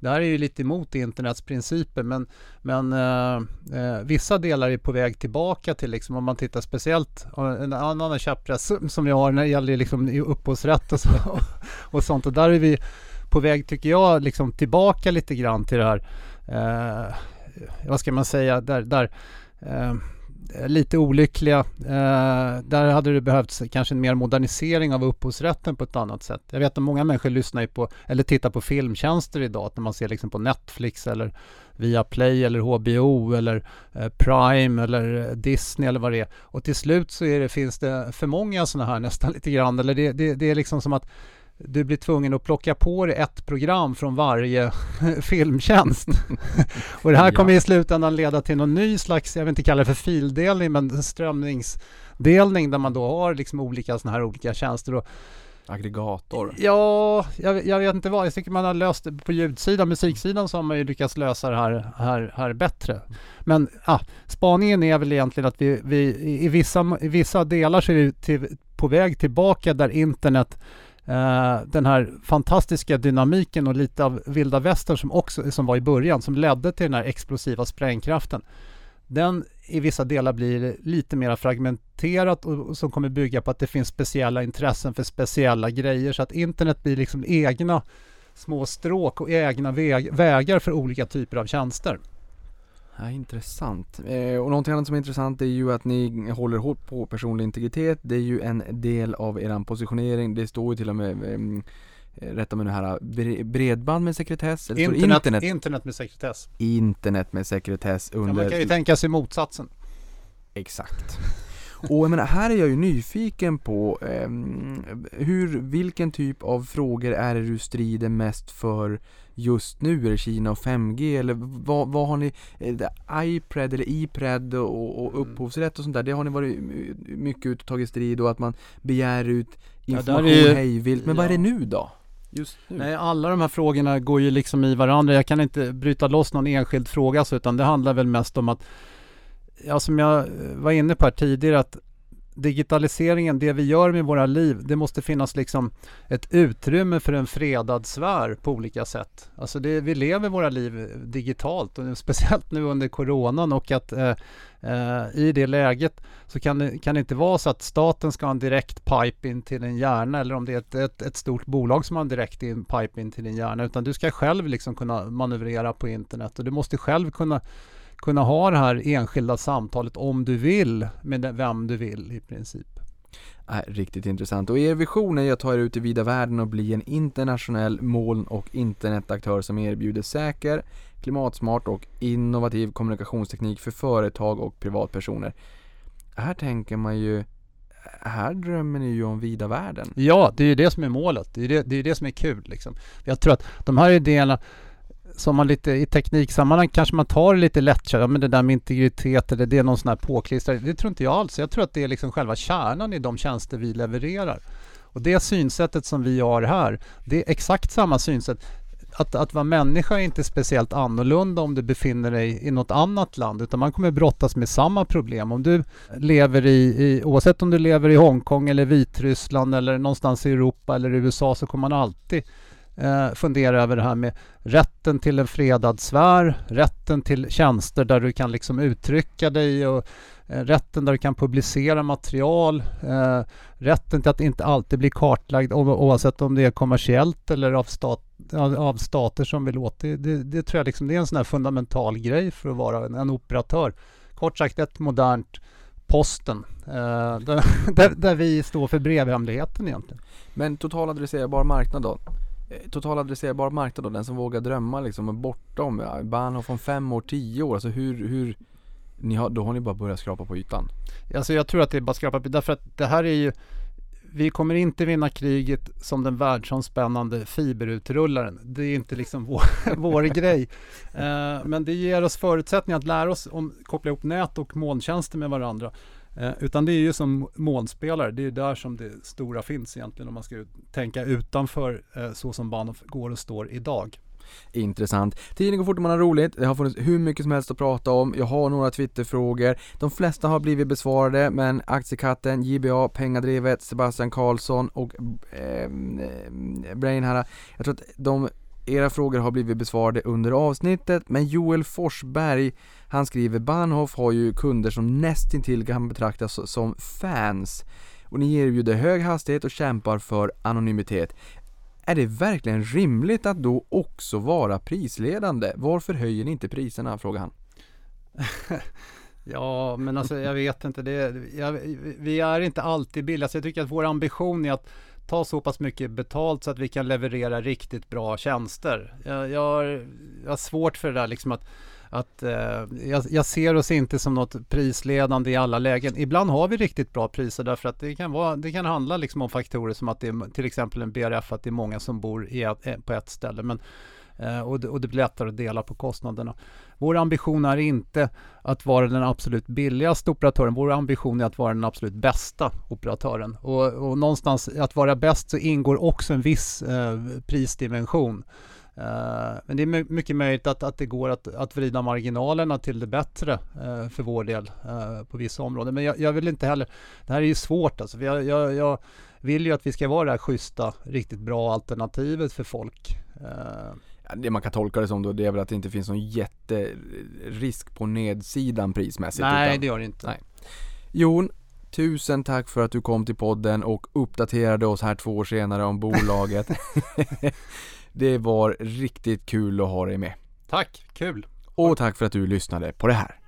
det här är ju lite emot internets principer men, men eh, eh, vissa delar är på väg tillbaka till liksom om man tittar speciellt eh, en annan käppress som- vi har när det gäller liksom upphovsrätt och, så, och sånt. Och där är vi på väg tycker jag liksom tillbaka lite grann till det här eh, vad ska man säga där, där eh, Eh, lite olyckliga. Eh, där hade det behövts kanske en mer modernisering av upphovsrätten på ett annat sätt. Jag vet att många människor lyssnar ju på eller tittar på filmtjänster idag. Att när man ser liksom på Netflix eller via Play eller HBO eller eh, Prime eller eh, Disney eller vad det är. Och till slut så är det, finns det för många sådana här nästan lite grann. Eller det, det, det är liksom som att du blir tvungen att plocka på dig ett program från varje filmtjänst. och det här Ja. kommer i slutändan leda till någon ny slags, jag vill inte kalla det för fildelning, men strömningsdelning där man då har liksom olika sådana här olika tjänster. Och, Aggregator? ja, jag, jag vet inte vad, jag tycker man har löst det på ljudsidan, musiksidan så har man ju lyckats lösa det här, här, här bättre. Men ah, spaningen är väl egentligen att vi, vi i, vissa, i vissa delar så är vi till, på väg tillbaka där internet Eh, den här fantastiska dynamiken och lite av vilda västern som också som var i början som ledde till den här explosiva sprängkraften. Den i vissa delar blir lite mer fragmenterat och, och som kommer bygga på att det finns speciella intressen för speciella grejer så att internet blir liksom egna små stråk och egna väg, vägar för olika typer av tjänster. Ja, intressant. Eh, och någonting annat som är intressant är ju att ni håller hårt på personlig integritet. Det är ju en del av er positionering. Det står ju till och med ehm, eh, Rätta mig nu här, bre- bredband med sekretess? Eller Internet, internet, internet med sekretess. internet med sekretess Ja, under... man kan ju tänka sig motsatsen. Exakt. Och jag menar, här är jag ju nyfiken på ehm, hur, vilken typ av frågor är det du strider mest för just nu? Är det Kina och 5G eller vad, vad har ni, iPred eller iPred och, och upphovsrätt och sånt där? Det har ni varit mycket ute och tagit strid och att man begär ut information ju- hejvilt. Men vad är det ja. nu då? Nej, alla de här frågorna går ju liksom i varandra. Jag kan inte bryta loss någon enskild fråga så, utan det handlar väl mest om att, ja som jag var inne på här tidigare, att digitaliseringen, det vi gör med våra liv, det måste finnas liksom ett utrymme för en fredad sfär på olika sätt. Alltså det, vi lever våra liv digitalt och speciellt nu under coronan och att eh, eh, i det läget så kan det, kan det inte vara så att staten ska ha en direkt pipe in till din hjärna eller om det är ett, ett, ett stort bolag som har en direkt in, pipe in till din hjärna utan du ska själv liksom kunna manövrera på internet och du måste själv kunna kunna ha det här enskilda samtalet om du vill med vem du vill i princip. Äh, riktigt intressant. Och er vision är att ta er ut i vida världen och bli en internationell moln och internetaktör som erbjuder säker, klimatsmart och innovativ kommunikationsteknik för företag och privatpersoner. Här tänker man ju, här drömmer ni ju om vida världen. Ja, det är ju det som är målet. Det är det, det, är det som är kul. Liksom. Jag tror att de här idéerna som man lite i tekniksammanhang kanske man tar det lite lätt. Ja, men det där med integritet eller det är någon sån här påklistrad. Det tror inte jag alls. Jag tror att det är liksom själva kärnan i de tjänster vi levererar. Och det synsättet som vi har här, det är exakt samma synsätt. Att, att vara människa är inte speciellt annorlunda om du befinner dig i något annat land utan man kommer brottas med samma problem. Om du lever i, i oavsett om du lever i Hongkong eller Vitryssland eller någonstans i Europa eller USA så kommer man alltid eh, fundera över det här med rätten till en fredad sfär, rätten till tjänster där du kan liksom uttrycka dig och eh, rätten där du kan publicera material, eh, rätten till att inte alltid bli kartlagd oavsett om det är kommersiellt eller av, stat, av av stater som vill åt det, det. Det tror jag liksom, det är en sån här fundamental grej för att vara en, en operatör. Kort sagt ett modernt Posten, eh, där, där, där vi står för brevhemligheten egentligen. Men total adresserbar marknad då? Totaladresserbar Total adresserbar marknad då, den som vågar drömma liksom bortom, ja, Bahnhof om fem år, tio år, alltså hur, hur ni har, då har ni bara börjat skrapa på ytan. Alltså jag tror att det är bara skrapa på därför att det här är ju vi kommer inte vinna kriget som den världsomspännande fiberutrullaren. Det är inte liksom vår, vår grej. Eh, men det ger oss förutsättningar att lära oss om koppla ihop nät och molntjänster med varandra. Eh, utan det är ju som molnspelare, det är där som det stora finns egentligen om man ska ut- tänka utanför eh, så som Bahnhof går och står idag. Intressant. Tiden går fort och man har roligt. Det har funnits hur mycket som helst att prata om. Jag har några Twitterfrågor. De flesta har blivit besvarade, men Aktiekatten, JBA, Pengadrivet, Sebastian Karlsson och ehm, eh, Brain här. Jag tror att de era frågor har blivit besvarade under avsnittet, men Joel Forsberg, han skriver Bahnhof har ju kunder som nästintill kan betraktas som fans. Och ni erbjuder hög hastighet och kämpar för anonymitet. Är det verkligen rimligt att då också vara prisledande? Varför höjer ni inte priserna? frågar han. Ja, men alltså jag vet inte. Det, jag, vi är inte alltid billiga. Jag tycker att vår ambition är att ta så pass mycket betalt så att vi kan leverera riktigt bra tjänster. Jag, jag, har, jag har svårt för det där liksom att att eh, jag, jag ser oss inte som något prisledande i alla lägen. Ibland har vi riktigt bra priser därför att det kan, vara, det kan handla liksom om faktorer som att det är till exempel en BRF, att det är många som bor i ett, eh, på ett ställe. Men, eh, och, det, och det blir lättare att dela på kostnaderna. Vår ambition är inte att vara den absolut billigaste operatören. Vår ambition är att vara den absolut bästa operatören. Och, och någonstans att vara bäst så ingår också en viss eh, prisdimension. Eh, Men det är my- mycket möjligt att, att det går att, att vrida marginalerna till det bättre eh, för vår del eh, på vissa områden. Men jag, jag vill inte heller, det här är ju svårt alltså. Jag, jag, jag vill ju att vi ska vara det här schyssta, riktigt bra alternativet för folk. Det man kan tolka det som då, det är väl att det inte finns någon jätterisk på nedsidan prismässigt. Nej, utan- det gör det inte. Nej. Jon, tusen tack för att du kom till podden och uppdaterade oss här två år senare om bolaget. det var riktigt kul att ha dig med. Tack, kul! Och tack för att du lyssnade på det här.